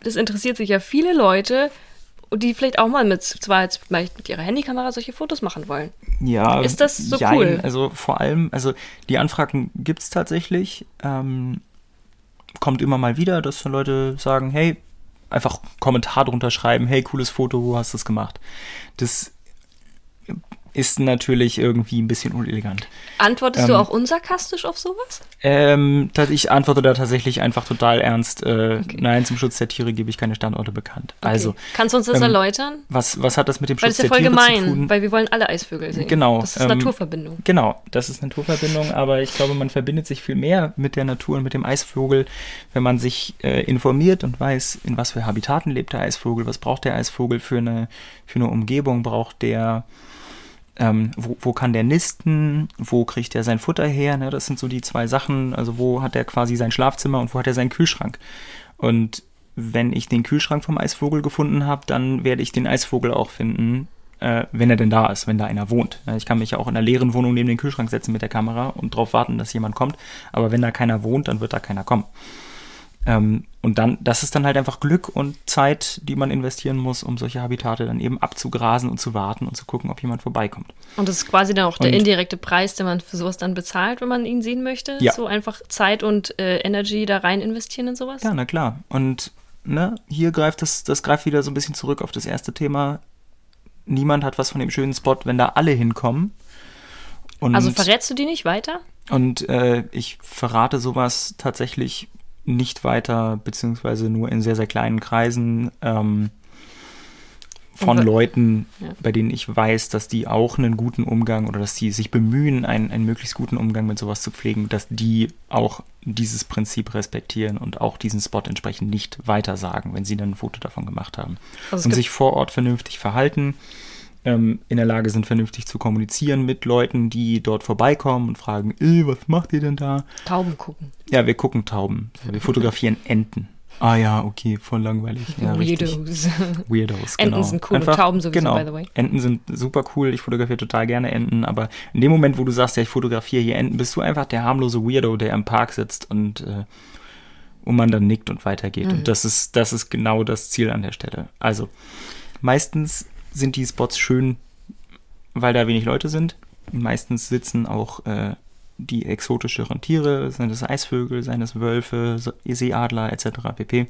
das interessiert sich ja viele Leute, die vielleicht auch mal mit, zwar jetzt vielleicht mit ihrer Handykamera solche Fotos machen wollen. Ja, Ist das so jein. cool? Also vor allem, also die Anfragen gibt es tatsächlich. Ähm, kommt immer mal wieder, dass Leute sagen, hey, einfach Kommentar drunter schreiben, hey, cooles Foto, wo hast du das gemacht? Das ist natürlich irgendwie ein bisschen unelegant. Antwortest du Ähm, auch unsarkastisch auf sowas? Ähm, ich antworte da tatsächlich einfach total ernst. Äh, Nein, zum Schutz der Tiere gebe ich keine Standorte bekannt. Also, Okay. Kannst du uns das ähm, erläutern? was, was hat das mit dem Weil Schutz das ist ja der voll Tiere zu gemein, tun? weil wir wollen alle Eisvögel sehen. Genau, Das ist ähm, Naturverbindung. Genau, das ist Naturverbindung, aber ich glaube, man verbindet sich viel mehr mit der Natur und mit dem Eisvogel, wenn man sich äh, informiert und weiß, in was für Habitaten lebt der Eisvogel, was braucht der Eisvogel für eine, für eine Umgebung, braucht der, ähm, wo, wo kann der nisten, wo kriegt er sein Futter her, ne? das sind so die zwei Sachen, also wo hat er quasi sein Schlafzimmer und wo hat er seinen Kühlschrank. Und wenn ich den Kühlschrank vom Eisvogel gefunden habe, dann werde ich den Eisvogel auch finden, äh, wenn er denn da ist, wenn da einer wohnt. Ich kann mich ja auch in einer leeren Wohnung neben den Kühlschrank setzen mit der Kamera und darauf warten, dass jemand kommt. Aber wenn da keiner wohnt, dann wird da keiner kommen. Ähm, und dann, das ist dann halt einfach Glück und Zeit, die man investieren muss, um solche Habitate dann eben abzugrasen und zu warten und zu gucken, ob jemand vorbeikommt. Und das ist quasi dann auch der Und- indirekte Preis, den man für sowas dann bezahlt, wenn man ihn sehen möchte. Ja. So einfach Zeit und äh, Energy da rein investieren in sowas. Ja, na klar. Und ne, hier greift das, das greift wieder so ein bisschen zurück auf das erste Thema. Niemand hat was von dem schönen Spot, wenn da alle hinkommen. Und, Also verrätst du die nicht weiter? und äh, ich verrate sowas tatsächlich nicht weiter, beziehungsweise nur in sehr, sehr kleinen Kreisen ähm, von Leuten, Ja. bei denen ich weiß, dass die auch einen guten Umgang oder dass die sich bemühen, einen, einen möglichst guten Umgang mit sowas zu pflegen, dass die auch dieses Prinzip respektieren und auch diesen Spot entsprechend nicht weitersagen, wenn sie dann ein Foto davon gemacht haben. Also und sich vor Ort vernünftig verhalten, ähm, in der Lage sind, vernünftig zu kommunizieren mit Leuten, die dort vorbeikommen und fragen, was macht ihr denn da? Tauben gucken. Ja, wir gucken Tauben. Wir fotografieren Enten. Ah ja, okay, voll langweilig. Ja. Weirdos. Weirdos, Enten genau. sind cool und Tauben sowieso, genau. by the way. Enten sind super cool, ich fotografiere total gerne Enten, aber in dem Moment, wo du sagst, ja, ich fotografiere hier Enten, bist du einfach der harmlose Weirdo, der im Park sitzt und äh, wo man dann nickt und weitergeht. Mhm. Und das ist, das ist genau das Ziel an der Stelle. Also, meistens sind die Spots schön, weil da wenig Leute sind. Meistens sitzen auch äh, die exotischeren Tiere, seien es Eisvögel, seien es Wölfe, Se- Seeadler etc. pp.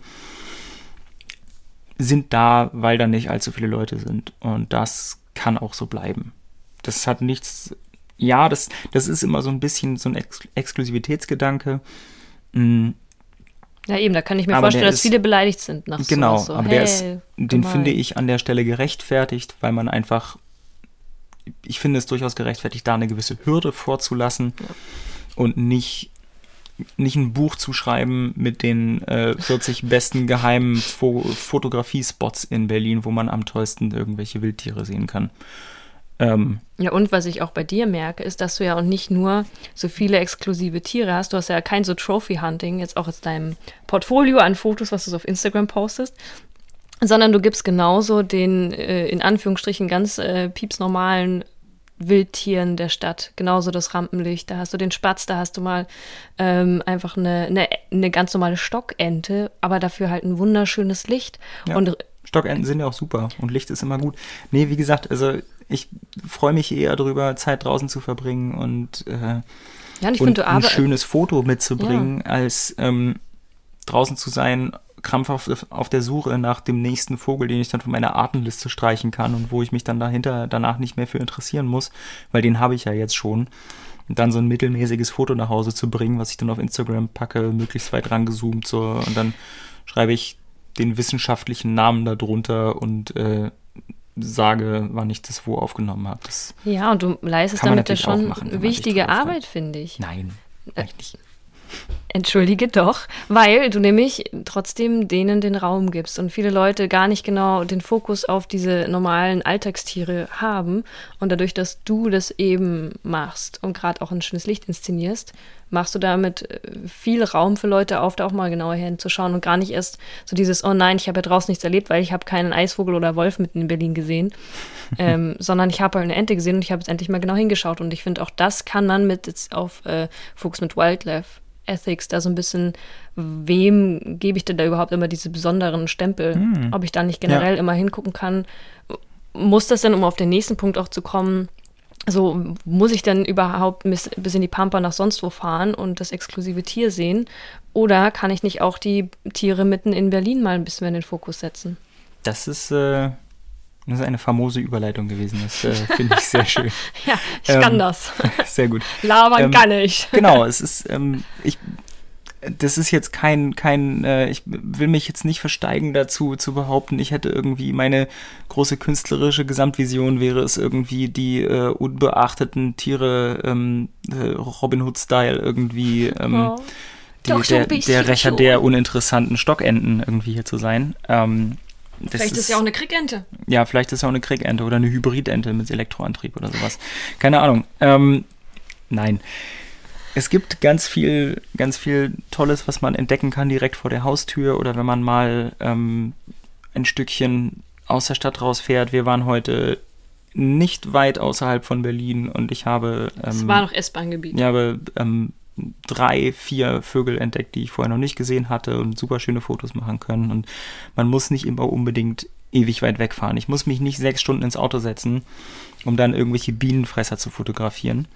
sind da, weil da nicht allzu viele Leute sind. Und das kann auch so bleiben. Das hat nichts. Ja, das, das ist immer so ein bisschen so ein Ex Exklusivitätsgedanke. Mm, Ja, eben, da kann ich mir Aber vorstellen, dass ist- viele beleidigt sind nach Genau, sowas. So, aber hey, der ist, den gemein. finde ich an der Stelle gerechtfertigt, weil man einfach, ich finde es durchaus gerechtfertigt, da eine gewisse Hürde vorzulassen und nicht, nicht ein Buch zu schreiben mit den äh, 40 besten geheimen Fo Fotografiespots in Berlin, wo man am tollsten irgendwelche Wildtiere sehen kann. Ähm, Ja, und was ich auch bei dir merke, ist, dass du ja auch nicht nur so viele exklusive Tiere hast. Du hast ja kein so Trophy-Hunting, jetzt auch aus deinem Portfolio an Fotos, was du so auf Instagram postest, sondern du gibst genauso den, äh, in Anführungsstrichen, ganz äh, piepsnormalen Wildtieren der Stadt, genauso das Rampenlicht. Da hast du den Spatz, da hast du mal ähm, einfach eine, eine, eine ganz normale Stockente, aber dafür halt ein wunderschönes Licht. Ja. Und Stockenten sind ja auch super und Licht ist immer gut. Nee, wie gesagt, also ich freue mich eher darüber, Zeit draußen zu verbringen und, äh, ja, und und finde, du ein schönes Foto mitzubringen, als ähm, draußen zu sein, krampfhaft auf der Suche nach dem nächsten Vogel, den ich dann von meiner Artenliste streichen kann und wo ich mich dann dahinter danach nicht mehr für interessieren muss, weil den habe ich ja jetzt schon. Und dann so ein mittelmäßiges Foto nach Hause zu bringen, was ich dann auf Instagram packe, möglichst weit rangezoomt so und dann schreibe ich den wissenschaftlichen Namen darunter und äh, sage, wann ich das wo aufgenommen habe. Das, Ja, und du leistest damit ja schon machen, wichtige. Arbeit, finde ich. nein, eigentlich nicht. Entschuldige doch, weil du nämlich trotzdem denen den Raum gibst und viele Leute gar nicht genau den Fokus auf diese normalen Alltagstiere haben und dadurch, dass du das eben machst und gerade auch ein schönes Licht inszenierst, machst du damit äh, viel Raum für Leute auf, da auch mal genauer hinzuschauen und gar nicht erst so dieses, oh nein, ich habe ja draußen nichts erlebt, weil ich habe keinen Eisvogel oder Wolf mitten in Berlin gesehen, ähm, sondern ich habe halt eine Ente gesehen und ich habe jetzt endlich mal genau hingeschaut und ich finde auch das kann man mit jetzt auf äh, Fokus mit Wildlife Ethics da so ein bisschen, wem gebe ich denn da überhaupt immer diese besonderen Stempel, hm. ob ich da nicht generell ja. immer hingucken kann. Muss das denn, um auf den nächsten Punkt auch zu kommen, so muss ich denn überhaupt bis, bis in die Pampa nach sonst wo fahren und das exklusive Tier sehen? Oder kann ich nicht auch die Tiere mitten in Berlin mal ein bisschen in den Fokus setzen? Das ist, äh, das ist eine famose Überleitung gewesen. Das äh, finde ich sehr schön. ja, ich ähm, kann das. Sehr gut. Labern ähm, kann ich. genau, es ist, ähm, ich, das ist jetzt kein, kein, äh, ich will mich jetzt nicht versteigen dazu, zu behaupten, ich hätte irgendwie meine große künstlerische Gesamtvision wäre es irgendwie die äh, unbeachteten Tiere ähm, äh, Robin Hood-Style irgendwie ähm, oh. die, Doch, der, der Rächer schon. der uninteressanten Stockenten irgendwie hier zu sein. Ähm, vielleicht ist, ist ja auch eine Kriegente. Ja, vielleicht ist ja auch eine Kriegente oder eine Hybridente mit Elektroantrieb oder sowas. Keine Ahnung. Ähm, nein. Es gibt ganz viel, ganz viel Tolles, was man entdecken kann direkt vor der Haustür oder wenn man mal ähm, ein Stückchen aus der Stadt rausfährt. Wir waren heute nicht weit außerhalb von Berlin und ich habe. Ähm, es war noch S-Bahn-Gebiet. Ich habe ähm, drei, vier Vögel entdeckt, die ich vorher noch nicht gesehen hatte und super schöne Fotos machen können. Und man muss nicht immer unbedingt ewig weit wegfahren. Ich muss mich nicht sechs Stunden ins Auto setzen, um dann irgendwelche Bienenfresser zu fotografieren.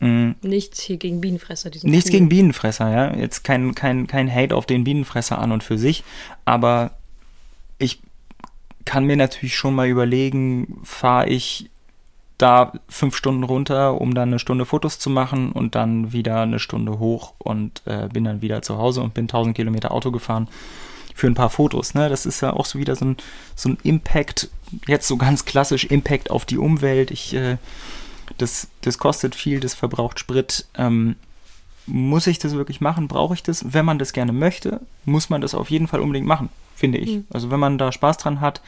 Mhm. Nichts hier gegen Bienenfresser. Nichts gegen Bienenfresser, ja. Jetzt kein, kein, kein Hate auf den Bienenfresser an und für sich, aber ich kann mir natürlich schon mal überlegen, fahre ich da fünf Stunden runter, um dann eine Stunde Fotos zu machen und dann wieder eine Stunde hoch und äh, bin dann wieder zu Hause und bin 1000 Kilometer Auto gefahren für ein paar Fotos. Ne? Das ist ja auch so wieder so ein, so ein Impact, jetzt so ganz klassisch Impact auf die Umwelt. Ich, äh, das, das kostet viel, das verbraucht Sprit. Ähm, muss ich das wirklich machen? Brauche ich das? Wenn man das gerne möchte, muss man das auf jeden Fall unbedingt machen, finde ich. Mhm. Also wenn man da Spaß dran hat,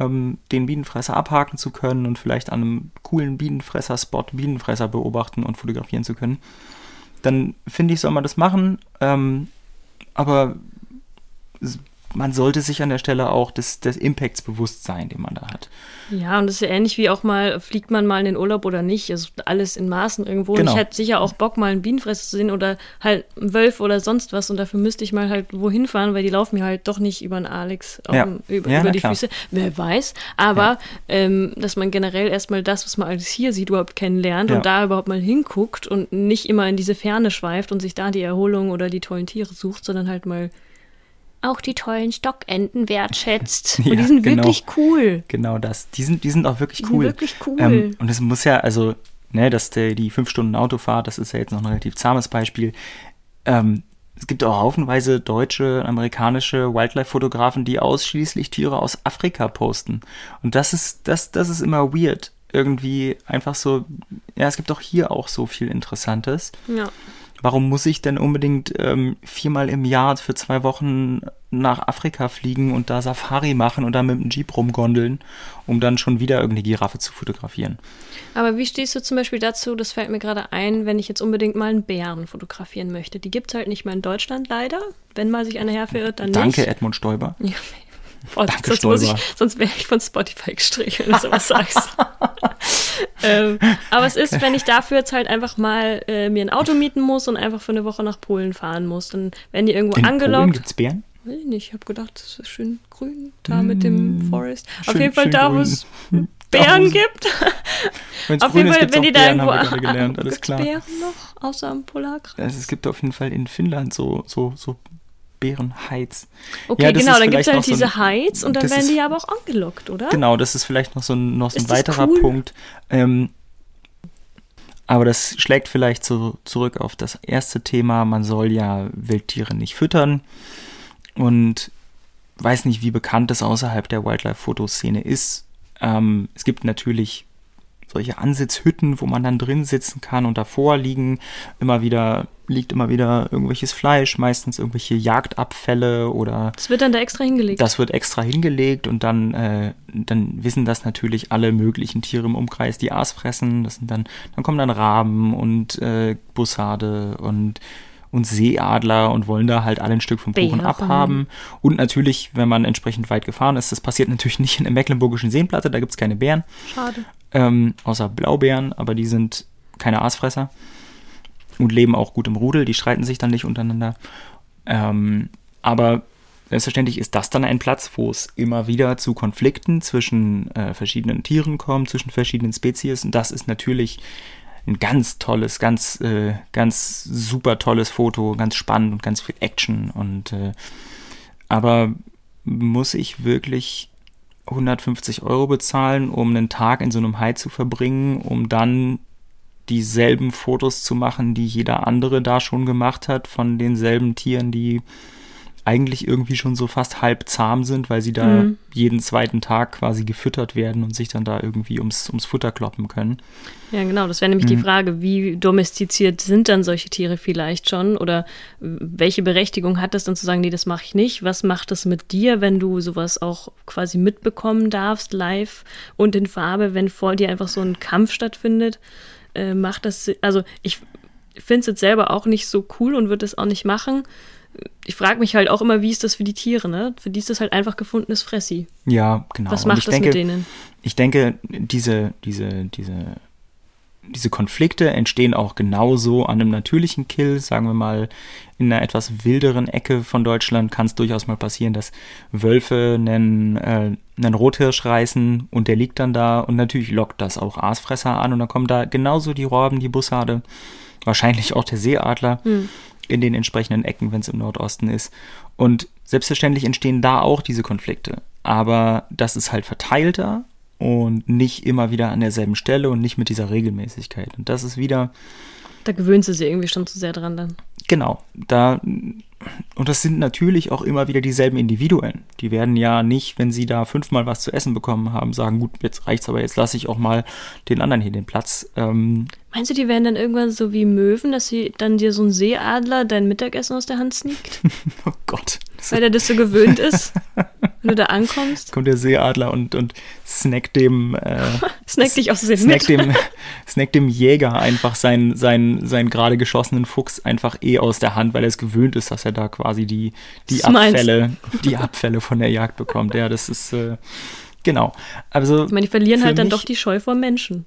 ähm, den Bienenfresser abhaken zu können und vielleicht an einem coolen Bienenfresser-Spot Bienenfresser beobachten und fotografieren zu können, dann finde ich, soll man das machen. Ähm, aber man sollte sich an der Stelle auch des, des Impacts bewusst sein, den man da hat. Ja, und das ist ja ähnlich wie auch mal, fliegt man mal in den Urlaub oder nicht. Also alles in Maßen irgendwo. Genau. Und ich hätte sicher auch Bock, mal einen Bienenfresser zu sehen oder halt einen Wölf oder sonst was. Und dafür müsste ich mal halt wohin fahren, weil die laufen mir halt doch nicht über den Alex ja. um, über, ja, über die klar. Füße. Wer weiß. Aber ähm, dass man generell erstmal das, was man alles hier sieht, überhaupt kennenlernt und da überhaupt mal hinguckt und nicht immer in diese Ferne schweift und sich da die Erholung oder die tollen Tiere sucht, sondern halt mal auch die tollen Stockenten wertschätzt. ja, und die sind genau, wirklich cool. Genau das. Die sind, die sind auch wirklich cool. wirklich cool. Ähm, und es muss ja, also, ne, dass der, die fünf Stunden Autofahrt, das ist ja jetzt noch ein relativ zahmes Beispiel. Ähm, es gibt auch haufenweise deutsche, amerikanische Wildlife-Fotografen, die ausschließlich Tiere aus Afrika posten. Und das ist, das, das ist immer weird. Irgendwie einfach so, ja, es gibt auch hier auch so viel Interessantes. Ja. Warum muss ich denn unbedingt ähm, viermal im Jahr für zwei Wochen nach Afrika fliegen und da Safari machen und dann mit dem Jeep rumgondeln, um dann schon wieder irgendeine Giraffe zu fotografieren? Aber wie stehst du zum Beispiel dazu, das fällt mir gerade ein, wenn ich jetzt unbedingt mal einen Bären fotografieren möchte? Die gibt es halt nicht mehr in Deutschland leider. Wenn mal sich einer herverirrt, dann Danke, nicht. Danke, Edmund Stoiber. Ja, Boah, Danke, sonst, sonst wäre ich von Spotify gestrichen, wenn du sowas sagst. ähm, aber es ist, wenn ich dafür jetzt halt einfach mal äh, mir ein Auto mieten muss und einfach für eine Woche nach Polen fahren muss, dann werden die irgendwo In angelockt. Polen gibt's Bären? Weiß ich nicht, ich habe gedacht, das ist schön grün da mm, mit dem mm, Forest. Schön, Auf jeden Fall da, wo es Bären gibt. auf jeden Fall, wenn die da irgendwo gelernt, alles klar. Bären noch, außer am Polarkreis. Also es gibt auf jeden Fall in Finnland so, so, so Bärenheiz. Okay, ja, genau, dann gibt es halt diese so Heiz und dann werden die aber auch angelockt, oder? Genau, das ist vielleicht noch so ein, noch so ein weiterer cool? Punkt. Ähm, aber das schlägt vielleicht so zurück auf das erste Thema. Man soll ja Wildtiere nicht füttern. Und weiß nicht, wie bekannt das außerhalb der Wildlife-Fotoszene ist. Ähm, es gibt natürlich solche Ansitzhütten, wo man dann drin sitzen kann und davor liegen immer wieder liegt immer wieder irgendwelches Fleisch, meistens irgendwelche Jagdabfälle oder. Das wird dann da extra hingelegt. Das wird extra hingelegt und dann, äh, dann wissen das natürlich alle möglichen Tiere im Umkreis, die Aas fressen. Das sind dann, dann kommen dann Raben und äh, Bussarde und und Seeadler und wollen da halt alle ein Stück vom Kuchen Bären. abhaben. Und natürlich, wenn man entsprechend weit gefahren ist, das passiert natürlich nicht in der Mecklenburgischen Seenplatte, da gibt es keine Bären, Schade. ähm, außer Blaubeeren, aber die sind keine Aasfresser und leben auch gut im Rudel, die streiten sich dann nicht untereinander. Ähm, aber selbstverständlich ist das dann ein Platz, wo es immer wieder zu Konflikten zwischen äh, verschiedenen Tieren kommt, zwischen verschiedenen Spezies. Und das ist natürlich ein ganz tolles, ganz, äh, ganz super tolles Foto, ganz spannend und ganz viel Action. Und äh, aber muss ich wirklich 150 Euro bezahlen, um einen Tag in so einem Hai zu verbringen, um dann dieselben Fotos zu machen, die jeder andere da schon gemacht hat, von denselben Tieren, die eigentlich irgendwie schon so fast halb zahm sind, weil sie da Mhm. jeden zweiten Tag quasi gefüttert werden und sich dann da irgendwie ums, ums Futter kloppen können. Ja, genau. Das wäre nämlich Mhm. die Frage, wie domestiziert sind dann solche Tiere vielleicht schon? Oder welche Berechtigung hat es dann zu sagen, nee, das mache ich nicht? Was macht es mit dir, wenn du sowas auch quasi mitbekommen darfst, live und in Farbe, wenn vor dir einfach so ein Kampf stattfindet? Äh, macht das, also ich finde es jetzt selber auch nicht so cool und würde es auch nicht machen. Ich frage mich halt auch immer, wie ist das für die Tiere, ne? Für die ist das halt einfach gefundenes Fressi. Ja, genau. Was macht das denke, mit denen? Ich denke, diese, diese, diese, diese Konflikte entstehen auch genauso an einem natürlichen Kill. Sagen wir mal, in einer etwas wilderen Ecke von Deutschland kann es durchaus mal passieren, dass Wölfe einen, äh, einen Rothirsch reißen und der liegt dann da und natürlich lockt das auch Aasfresser an und dann kommen da genauso die Robben, die Bussarde, wahrscheinlich auch der Seeadler Hm. In den entsprechenden Ecken, wenn es im Nordosten ist. Und selbstverständlich entstehen da auch diese Konflikte. Aber das ist halt verteilter und nicht immer wieder an derselben Stelle und nicht mit dieser Regelmäßigkeit. Und das ist wieder, Da gewöhnt sie sich irgendwie schon zu sehr dran dann. genau, da, und das sind natürlich auch immer wieder dieselben Individuen. Die werden ja nicht, wenn sie da fünfmal was zu essen bekommen haben, sagen, gut, jetzt reicht's, aber jetzt lasse ich auch mal den anderen hier den Platz. Ähm, Meinst du, die werden dann irgendwann so wie Möwen, dass sie dann dir so ein Seeadler dein Mittagessen aus der Hand sneakt? oh Gott. Weil er das so gewöhnt ist, wenn du da ankommst? kommt der Seeadler und, und snackt dem, äh, Snackt dich aus Versehen snackt mit. dem, snackt dem Jäger einfach seinen, seinen, seinen gerade geschossenen Fuchs einfach eh aus der Hand, weil er es gewöhnt ist, dass er da quasi die, die Das Abfälle, die Abfälle von der Jagd bekommt. Ja, das ist, äh, genau. Also, Ich meine, die verlieren halt dann mich- doch die Scheu vor Menschen.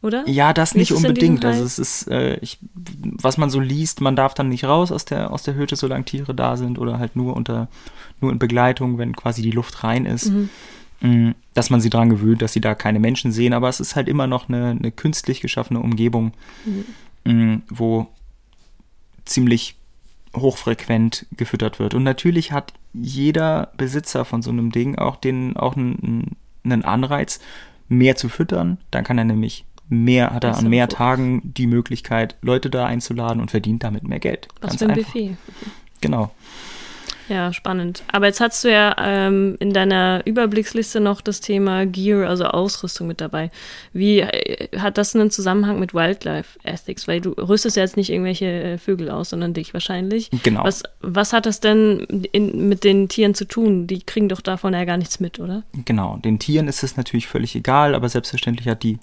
Oder? ja, das nicht unbedingt. Also es ist, äh, ich, was man so liest, man darf dann nicht raus aus der, aus der Hütte, solange Tiere da sind oder halt nur unter, nur in Begleitung, wenn quasi die Luft rein ist. Mhm. Mm, Dass man sie daran gewöhnt, dass sie da keine Menschen sehen, aber es ist halt immer noch eine, eine künstlich geschaffene Umgebung, mm, wo ziemlich hochfrequent gefüttert wird. Und natürlich hat jeder Besitzer von so einem Ding auch den auch einen, einen Anreiz, mehr zu füttern. Dann kann er nämlich mehr, hat er an mehr. Tagen die Möglichkeit, Leute da einzuladen und verdient damit mehr Geld. Was Ganz für ein einfach. Buffet. Genau. Ja, spannend. Aber jetzt hast du ja ähm, in deiner Überblicksliste noch das Thema Gear, also Ausrüstung mit dabei. Wie äh, hat das einen Zusammenhang mit Wildlife Ethics? Weil du rüstest ja jetzt nicht irgendwelche äh, Vögel aus, sondern dich wahrscheinlich. Genau. Was, was hat das denn in, mit den Tieren zu tun? Die kriegen doch davon ja gar nichts mit, oder? Genau, den Tieren ist es natürlich völlig egal, aber selbstverständlich hat die,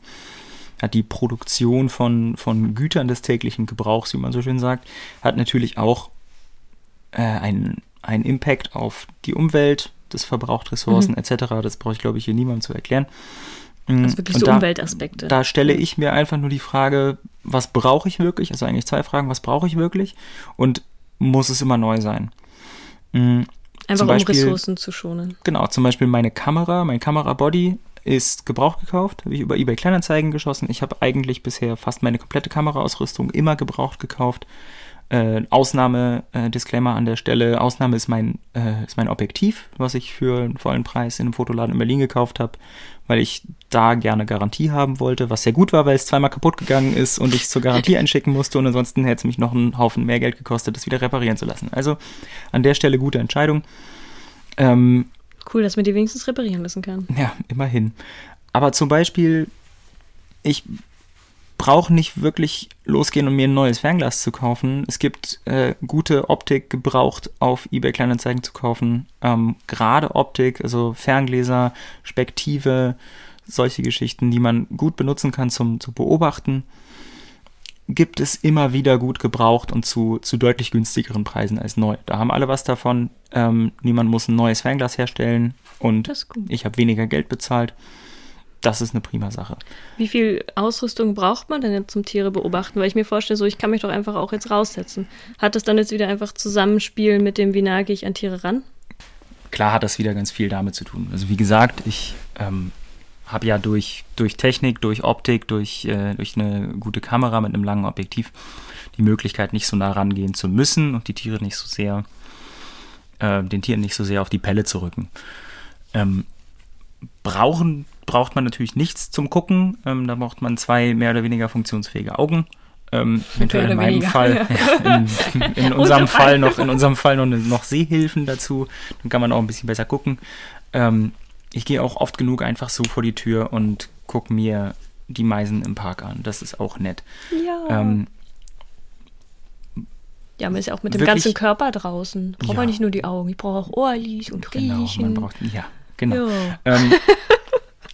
hat die Produktion von, von Gütern des täglichen Gebrauchs, wie man so schön sagt, hat natürlich auch äh, einen, einen Impact auf die Umwelt, das verbraucht Ressourcen Mhm. etc. Das brauche ich, glaube ich, hier niemandem zu erklären. Also wirklich und so da, Umweltaspekte. Da stelle ich mir einfach nur die Frage, was brauche ich wirklich? Also eigentlich zwei Fragen, was brauche ich wirklich? Und muss es immer neu sein? Mm, Einfach zum um Beispiel- Ressourcen zu schonen. Genau, zum Beispiel meine Kamera, mein Kamerabody ist gebraucht gekauft, habe ich über eBay Kleinanzeigen geschossen. Ich habe eigentlich bisher fast meine komplette Kameraausrüstung immer gebraucht gekauft. Äh, Ausnahme, äh, Disclaimer an der Stelle, Ausnahme ist mein, äh, ist mein Objektiv, was ich für einen vollen Preis in einem Fotoladen in Berlin gekauft habe, weil ich da gerne Garantie haben wollte, was sehr gut war, weil es zweimal kaputt gegangen ist und ich es zur Garantie einschicken musste und ansonsten hätte es mich noch einen Haufen mehr Geld gekostet, das wieder reparieren zu lassen. Also an der Stelle gute Entscheidung. Ähm, Cool, dass man die wenigstens reparieren lassen kann. ja, immerhin. Aber zum Beispiel ich brauche nicht wirklich losgehen, um mir ein neues Fernglas zu kaufen. Es gibt äh, gute Optik gebraucht auf eBay Kleinanzeigen zu kaufen. Ähm, Gerade Optik, also Ferngläser, Spektive, solche Geschichten, die man gut benutzen kann zum zu beobachten, gibt es immer wieder gut gebraucht und zu, zu deutlich günstigeren Preisen als neu. Da haben alle was davon. Ähm, niemand muss ein neues Fernglas herstellen und ich habe weniger Geld bezahlt das ist eine prima Sache. Wie viel Ausrüstung braucht man denn jetzt zum Tiere beobachten? Weil ich mir vorstelle, so ich kann mich doch einfach auch jetzt raussetzen. Hat das dann jetzt wieder einfach Zusammenspiel mit dem, wie nah gehe ich an Tiere ran? Klar hat das wieder ganz viel damit zu tun. Also wie gesagt, ich ähm, habe ja durch, durch Technik, durch Optik, durch, äh, durch eine gute Kamera mit einem langen Objektiv die Möglichkeit, nicht so nah rangehen zu müssen und die Tiere nicht so sehr, äh, den Tieren nicht so sehr auf die Pelle zu rücken. Ähm, brauchen braucht man natürlich nichts zum Gucken. Ähm, da braucht man zwei mehr oder weniger funktionsfähige Augen. Ähm, eventuell in meinem weniger. Fall, in, in, unserem Fall noch, in unserem Fall noch, noch Sehhilfen dazu. Dann kann man auch ein bisschen besser gucken. Ähm, ich gehe auch oft genug einfach so vor die Tür und gucke mir die Meisen im Park an. Das ist auch nett. Ja. Ähm, ja, man ist ja auch mit dem ganzen Körper draußen. Braucht ja. man nicht nur die Augen, ich brauche auch Ohrlis und Riechen. Genau, man braucht, ja, genau. Ja. Ähm,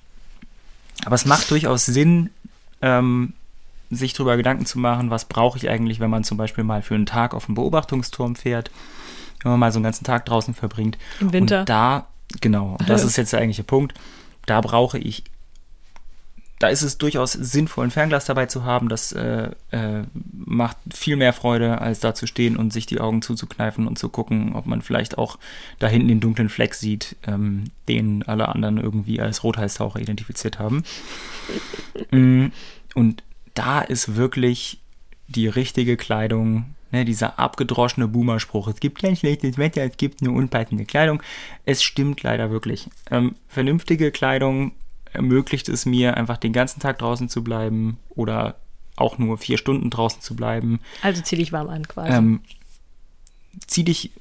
aber es macht durchaus Sinn, ähm, sich darüber Gedanken zu machen, was brauche ich eigentlich, wenn man zum Beispiel mal für einen Tag auf einen Beobachtungsturm fährt, wenn man mal so einen ganzen Tag draußen verbringt. Im Winter. Und da, genau, und das ist jetzt der eigentliche Punkt, da brauche ich da ist es durchaus sinnvoll, ein Fernglas dabei zu haben. Das äh, äh, macht viel mehr Freude, als da zu stehen und sich die Augen zuzukneifen und zu gucken, ob man vielleicht auch da hinten den dunklen Fleck sieht, ähm, den alle anderen irgendwie als Rotheißtaucher identifiziert haben. Mm, und da ist wirklich die richtige Kleidung, ne, dieser abgedroschene Boomer-Spruch, es gibt kein schlechtes Wetter, es gibt nur unpassende Kleidung. Es stimmt leider wirklich. Ähm, vernünftige Kleidung ermöglicht es mir, einfach den ganzen Tag draußen zu bleiben oder auch nur vier Stunden draußen zu bleiben. Also zieh dich warm an quasi. Ähm, zieh dich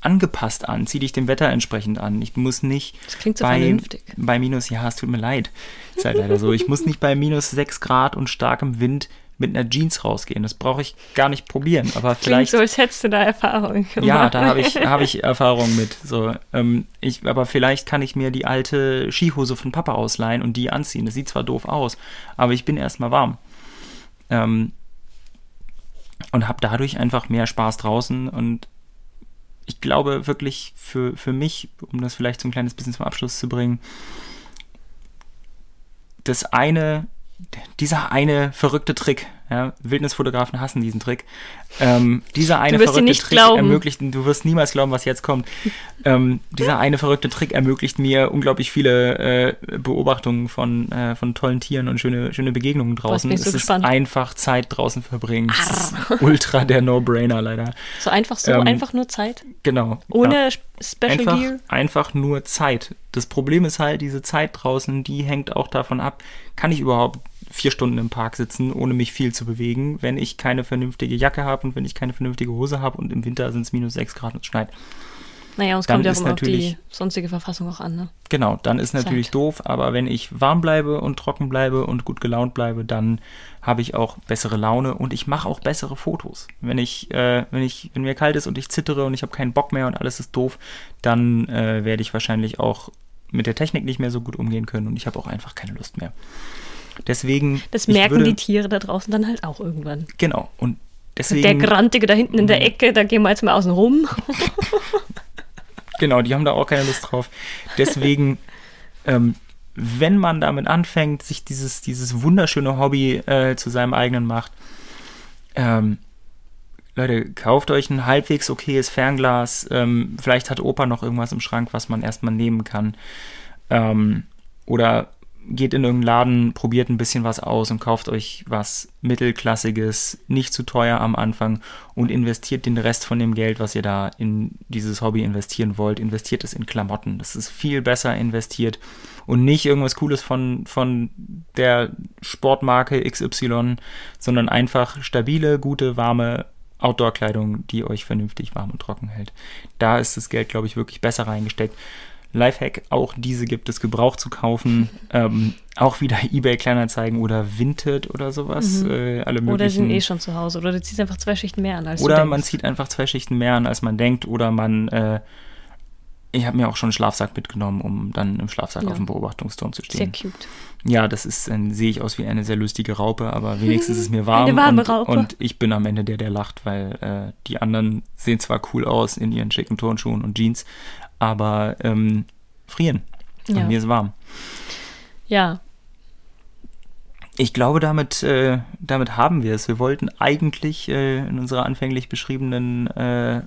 angepasst an, zieh dich dem Wetter entsprechend an. Ich muss nicht das klingt so bei, vernünftig. bei minus, ja, es tut mir leid. Ist halt leider so. Ich muss nicht bei minus sechs Grad und starkem Wind mit einer Jeans rausgehen. Das brauche ich gar nicht probieren. Aber vielleicht. Klingt so, als hättest du da Erfahrung gemacht. Ja, da habe ich, hab ich Erfahrung mit. So, ähm, ich, aber vielleicht kann ich mir die alte Skihose von Papa ausleihen und die anziehen. Das sieht zwar doof aus, aber ich bin erstmal warm. Ähm, und habe dadurch einfach mehr Spaß draußen und ich glaube wirklich für, für mich, um das vielleicht so ein kleines bisschen zum Abschluss zu bringen, das eine dieser eine verrückte Trick, ja, Wildnisfotografen hassen diesen Trick. Ähm, dieser eine verrückte Trick glauben. ermöglicht, du wirst niemals glauben, was jetzt kommt. Ähm, dieser eine verrückte Trick ermöglicht mir unglaublich viele äh, Beobachtungen von, äh, von tollen Tieren und schöne, schöne Begegnungen draußen. es so ist gespannt. einfach Zeit draußen verbringen. Es ist ultra der No-Brainer leider. So einfach so, ähm, einfach nur Zeit? Genau. Ohne ja. Special einfach, Gear? Einfach nur Zeit. Das Problem ist halt, diese Zeit draußen, die hängt auch davon ab, kann ich überhaupt vier Stunden im Park sitzen, ohne mich viel zu bewegen, wenn ich keine vernünftige Jacke habe und wenn ich keine vernünftige Hose habe und im Winter sind es minus sechs Grad und es schneit. Naja, und es kommt ja auch auf die sonstige Verfassung auch an. Ne? Genau, dann ist natürlich Zeit. doof, aber wenn ich warm bleibe und trocken bleibe und gut gelaunt bleibe, dann habe ich auch bessere Laune und ich mache auch bessere Fotos. Wenn ich, äh, wenn ich, wenn mir kalt ist und ich zittere und ich habe keinen Bock mehr und alles ist doof, dann äh, werde ich wahrscheinlich auch mit der Technik nicht mehr so gut umgehen können und ich habe auch einfach keine Lust mehr. Deswegen. Das merken würde, die Tiere da draußen dann halt auch irgendwann. Genau. Und deswegen. Der Grantige da hinten in der Ecke, da gehen wir jetzt mal außen rum. genau, die haben da auch keine Lust drauf. Deswegen, ähm, wenn man damit anfängt, sich dieses, dieses wunderschöne Hobby äh, zu seinem eigenen macht, ähm, Leute, kauft euch ein halbwegs okayes Fernglas. Ähm, vielleicht hat Opa noch irgendwas im Schrank, was man erstmal nehmen kann. Ähm, oder geht in irgendeinen Laden, probiert ein bisschen was aus und kauft euch was Mittelklassiges, nicht zu teuer am Anfang und investiert den Rest von dem Geld, was ihr da in dieses Hobby investieren wollt, investiert es in Klamotten. Das ist viel besser investiert und nicht irgendwas Cooles von, von der Sportmarke XY, sondern einfach stabile, gute, warme Outdoor-Kleidung, die euch vernünftig warm und trocken hält. Da ist das Geld, glaube ich, wirklich besser reingesteckt. Lifehack, auch diese gibt es gebraucht zu kaufen. ähm, auch wieder eBay Kleinanzeigen oder Vinted oder sowas. Mhm. Äh, alle möglichen. Oder sind eh schon zu Hause. Oder du ziehst einfach zwei Schichten mehr an als Oder man zieht einfach zwei Schichten mehr an, als man denkt. Oder man, äh, ich habe mir auch schon einen Schlafsack mitgenommen, um dann im Schlafsack Ja. auf dem Beobachtungsturm zu Sehr stehen. cute. Ja, das ist, dann sehe ich aus wie eine sehr lustige Raupe, aber wenigstens ist es mir warm. Eine warme und, Raupe. und ich bin am Ende der, der lacht, weil äh, die anderen sehen zwar cool aus in ihren schicken Turnschuhen und Jeans, aber ähm, frieren. Ja. Und mir ist warm. Ja, Ich glaube, damit, äh, damit haben wir es. Wir wollten eigentlich äh, in unserer anfänglich beschriebenen äh,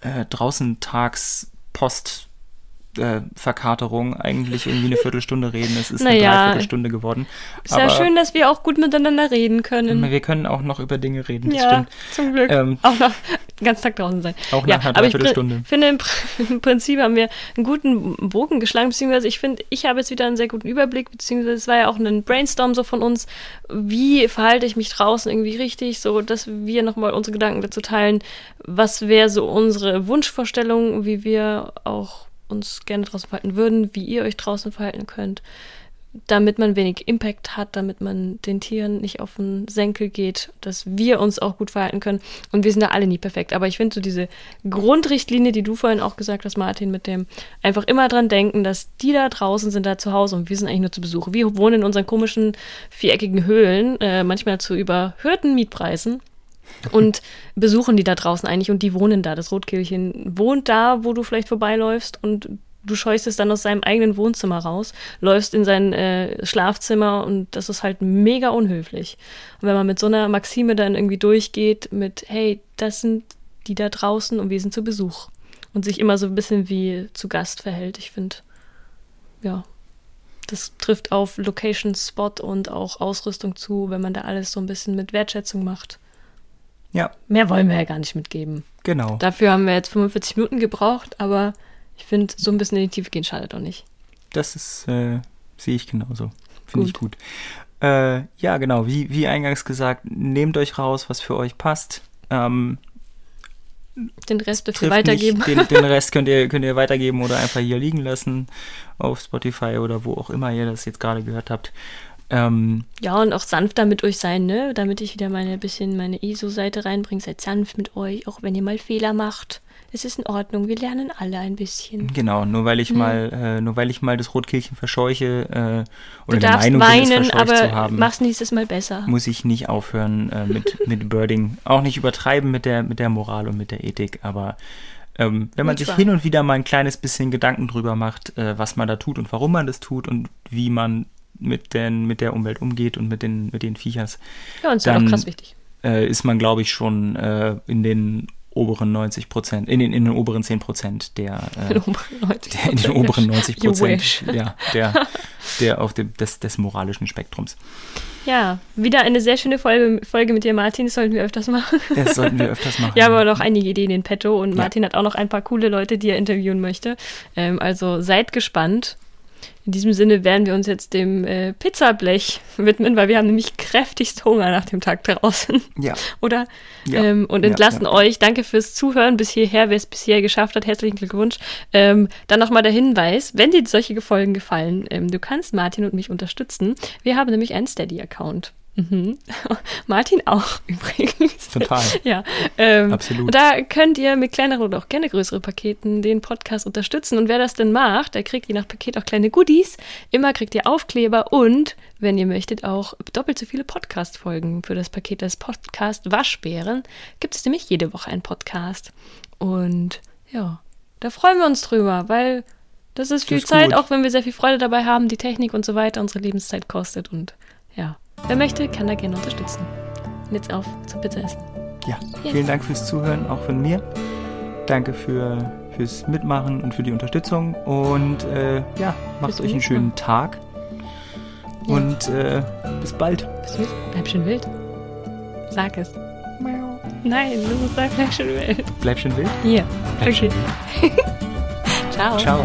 äh, draußen tags Post äh, Verkaterung eigentlich irgendwie eine Viertelstunde reden. Es ist eine Naja. Dreiviertelstunde geworden. ist ja schön, dass wir auch gut miteinander reden können. wir können auch noch über Dinge reden, das ja, stimmt. zum Glück. Ähm, auch noch den ganzen Tag draußen sein. Auch ja, nach einer aber ich Dreiviertelstunde. pr- finde, im Prinzip haben wir einen guten Bogen geschlagen, beziehungsweise ich finde, ich habe jetzt wieder einen sehr guten Überblick, beziehungsweise es war ja auch ein Brainstorm so von uns, wie verhalte ich mich draußen irgendwie richtig, so dass wir nochmal unsere Gedanken dazu teilen, was wäre so unsere Wunschvorstellung, wie wir auch uns gerne draußen verhalten würden, wie ihr euch draußen verhalten könnt damit man wenig Impact hat, damit man den Tieren nicht auf den Senkel geht, dass wir uns auch gut verhalten können. Und wir sind da alle nie perfekt. Aber ich finde so diese Grundrichtlinie, die du vorhin auch gesagt hast, Martin, mit dem einfach immer dran denken, dass die da draußen sind da zu Hause und wir sind eigentlich nur zu Besuch. Wir wohnen in unseren komischen viereckigen Höhlen, äh, manchmal zu überhöhten Mietpreisen. Und besuchen die da draußen eigentlich und die wohnen da. Das Rotkehlchen wohnt da, wo du vielleicht vorbeiläufst und du scheust es dann aus seinem eigenen Wohnzimmer raus, läufst in sein äh, Schlafzimmer und das ist halt mega unhöflich. Und wenn man mit so einer Maxime dann irgendwie durchgeht mit, hey, das sind die da draußen und wir sind zu Besuch und sich immer so ein bisschen wie zu Gast verhält, ich finde, ja, das trifft auf Location, Spot und auch Ausrüstung zu, wenn man da alles so ein bisschen mit Wertschätzung macht. Ja, Mehr wollen wir ja gar nicht mitgeben. genau. Dafür haben wir jetzt 45 Minuten gebraucht, aber ich finde, so ein bisschen in die Tiefe gehen schadet auch nicht. Das ist, äh, sehe ich genauso. Finde ich gut. Äh, ja, genau, wie, wie eingangs gesagt, nehmt euch raus, was für euch passt. Ähm, Den Rest dürft ihr weitergeben. Den, den Rest könnt ihr, könnt ihr weitergeben oder einfach hier liegen lassen auf Spotify oder wo auch immer ihr das jetzt gerade gehört habt. Ähm, Ja, und auch sanfter mit euch sein, ne? Damit ich wieder meine bisschen meine ISO-Seite reinbringe. Seid sanft mit euch, auch wenn ihr mal Fehler macht. Es ist in Ordnung, wir lernen alle ein bisschen. genau, nur weil ich Hm. mal, äh, nur weil ich mal das Rotkehlchen verscheuche äh, Du oder der darfst Meinung bin, es weinen, verscheucht zu aber haben, mach's nächstes Mal besser. muss ich nicht aufhören äh, mit, mit Birding. Auch nicht übertreiben mit der, mit der Moral und mit der Ethik, aber ähm, wenn man Nicht sich wahr. hin und wieder mal ein kleines bisschen Gedanken drüber macht, äh, was man da tut und warum man das tut und wie man mit, den, mit der Umwelt umgeht und mit den, mit den Viechers, Ja, und ist halt dann- auch krass wichtig. äh, ist man, glaube ich, schon äh, in den oberen 90 Prozent, in den, in den oberen 10 Prozent der, äh, In den oberen 90 der, in den oberen 90 You Prozent ja, der, der auf dem, des, des moralischen Spektrums. Ja, wieder eine sehr schöne Folge, Folge mit dir, Martin. Das sollten wir öfters machen. Das sollten wir öfters machen. Wir haben aber noch einige Ideen in petto und Ja. Martin hat auch noch ein paar coole Leute, die er interviewen möchte. Ähm, also seid gespannt. In diesem Sinne werden wir uns jetzt dem äh, Pizzablech widmen, weil wir haben nämlich kräftigst Hunger nach dem Tag draußen. ja. Oder? Ja. Ähm, und Ja, entlassen ja. euch. Danke fürs Zuhören bis hierher, wer es bisher geschafft hat. Herzlichen Glückwunsch. Ähm, dann nochmal der Hinweis, wenn dir solche Folgen gefallen, ähm, du kannst Martin und mich unterstützen. Wir haben nämlich einen Steady-Account. Mhm. Martin auch übrigens. Total. Ja, ähm, Absolut. und Da könnt ihr mit kleineren oder auch gerne größere Paketen den Podcast unterstützen. Und wer das denn macht, der kriegt je nach Paket auch kleine Goodies. Immer kriegt ihr Aufkleber und, wenn ihr möchtet, auch doppelt so viele Podcast-Folgen für das Paket des Podcast Waschbären. Gibt es nämlich jede Woche einen Podcast. Und ja, da freuen wir uns drüber, weil das ist viel Das ist Zeit, gut. auch wenn wir sehr viel Freude dabei haben, die Technik und so weiter unsere Lebenszeit kostet. Und ja, wer möchte, kann da gerne unterstützen. Und jetzt auf zur Pizza essen. Ja, Ja. vielen Dank fürs Zuhören, auch von mir. Danke für, fürs Mitmachen und für die Unterstützung. Und äh, ja, macht Bis zum euch einen schönen Tag. Ja. Und äh, bis bald. Bist du? Bleib schön wild. Sag es. Nein, du musst sagen, bleib schön wild. Bleib schön wild. Hier. Bleib okay. Ciao. Ciao.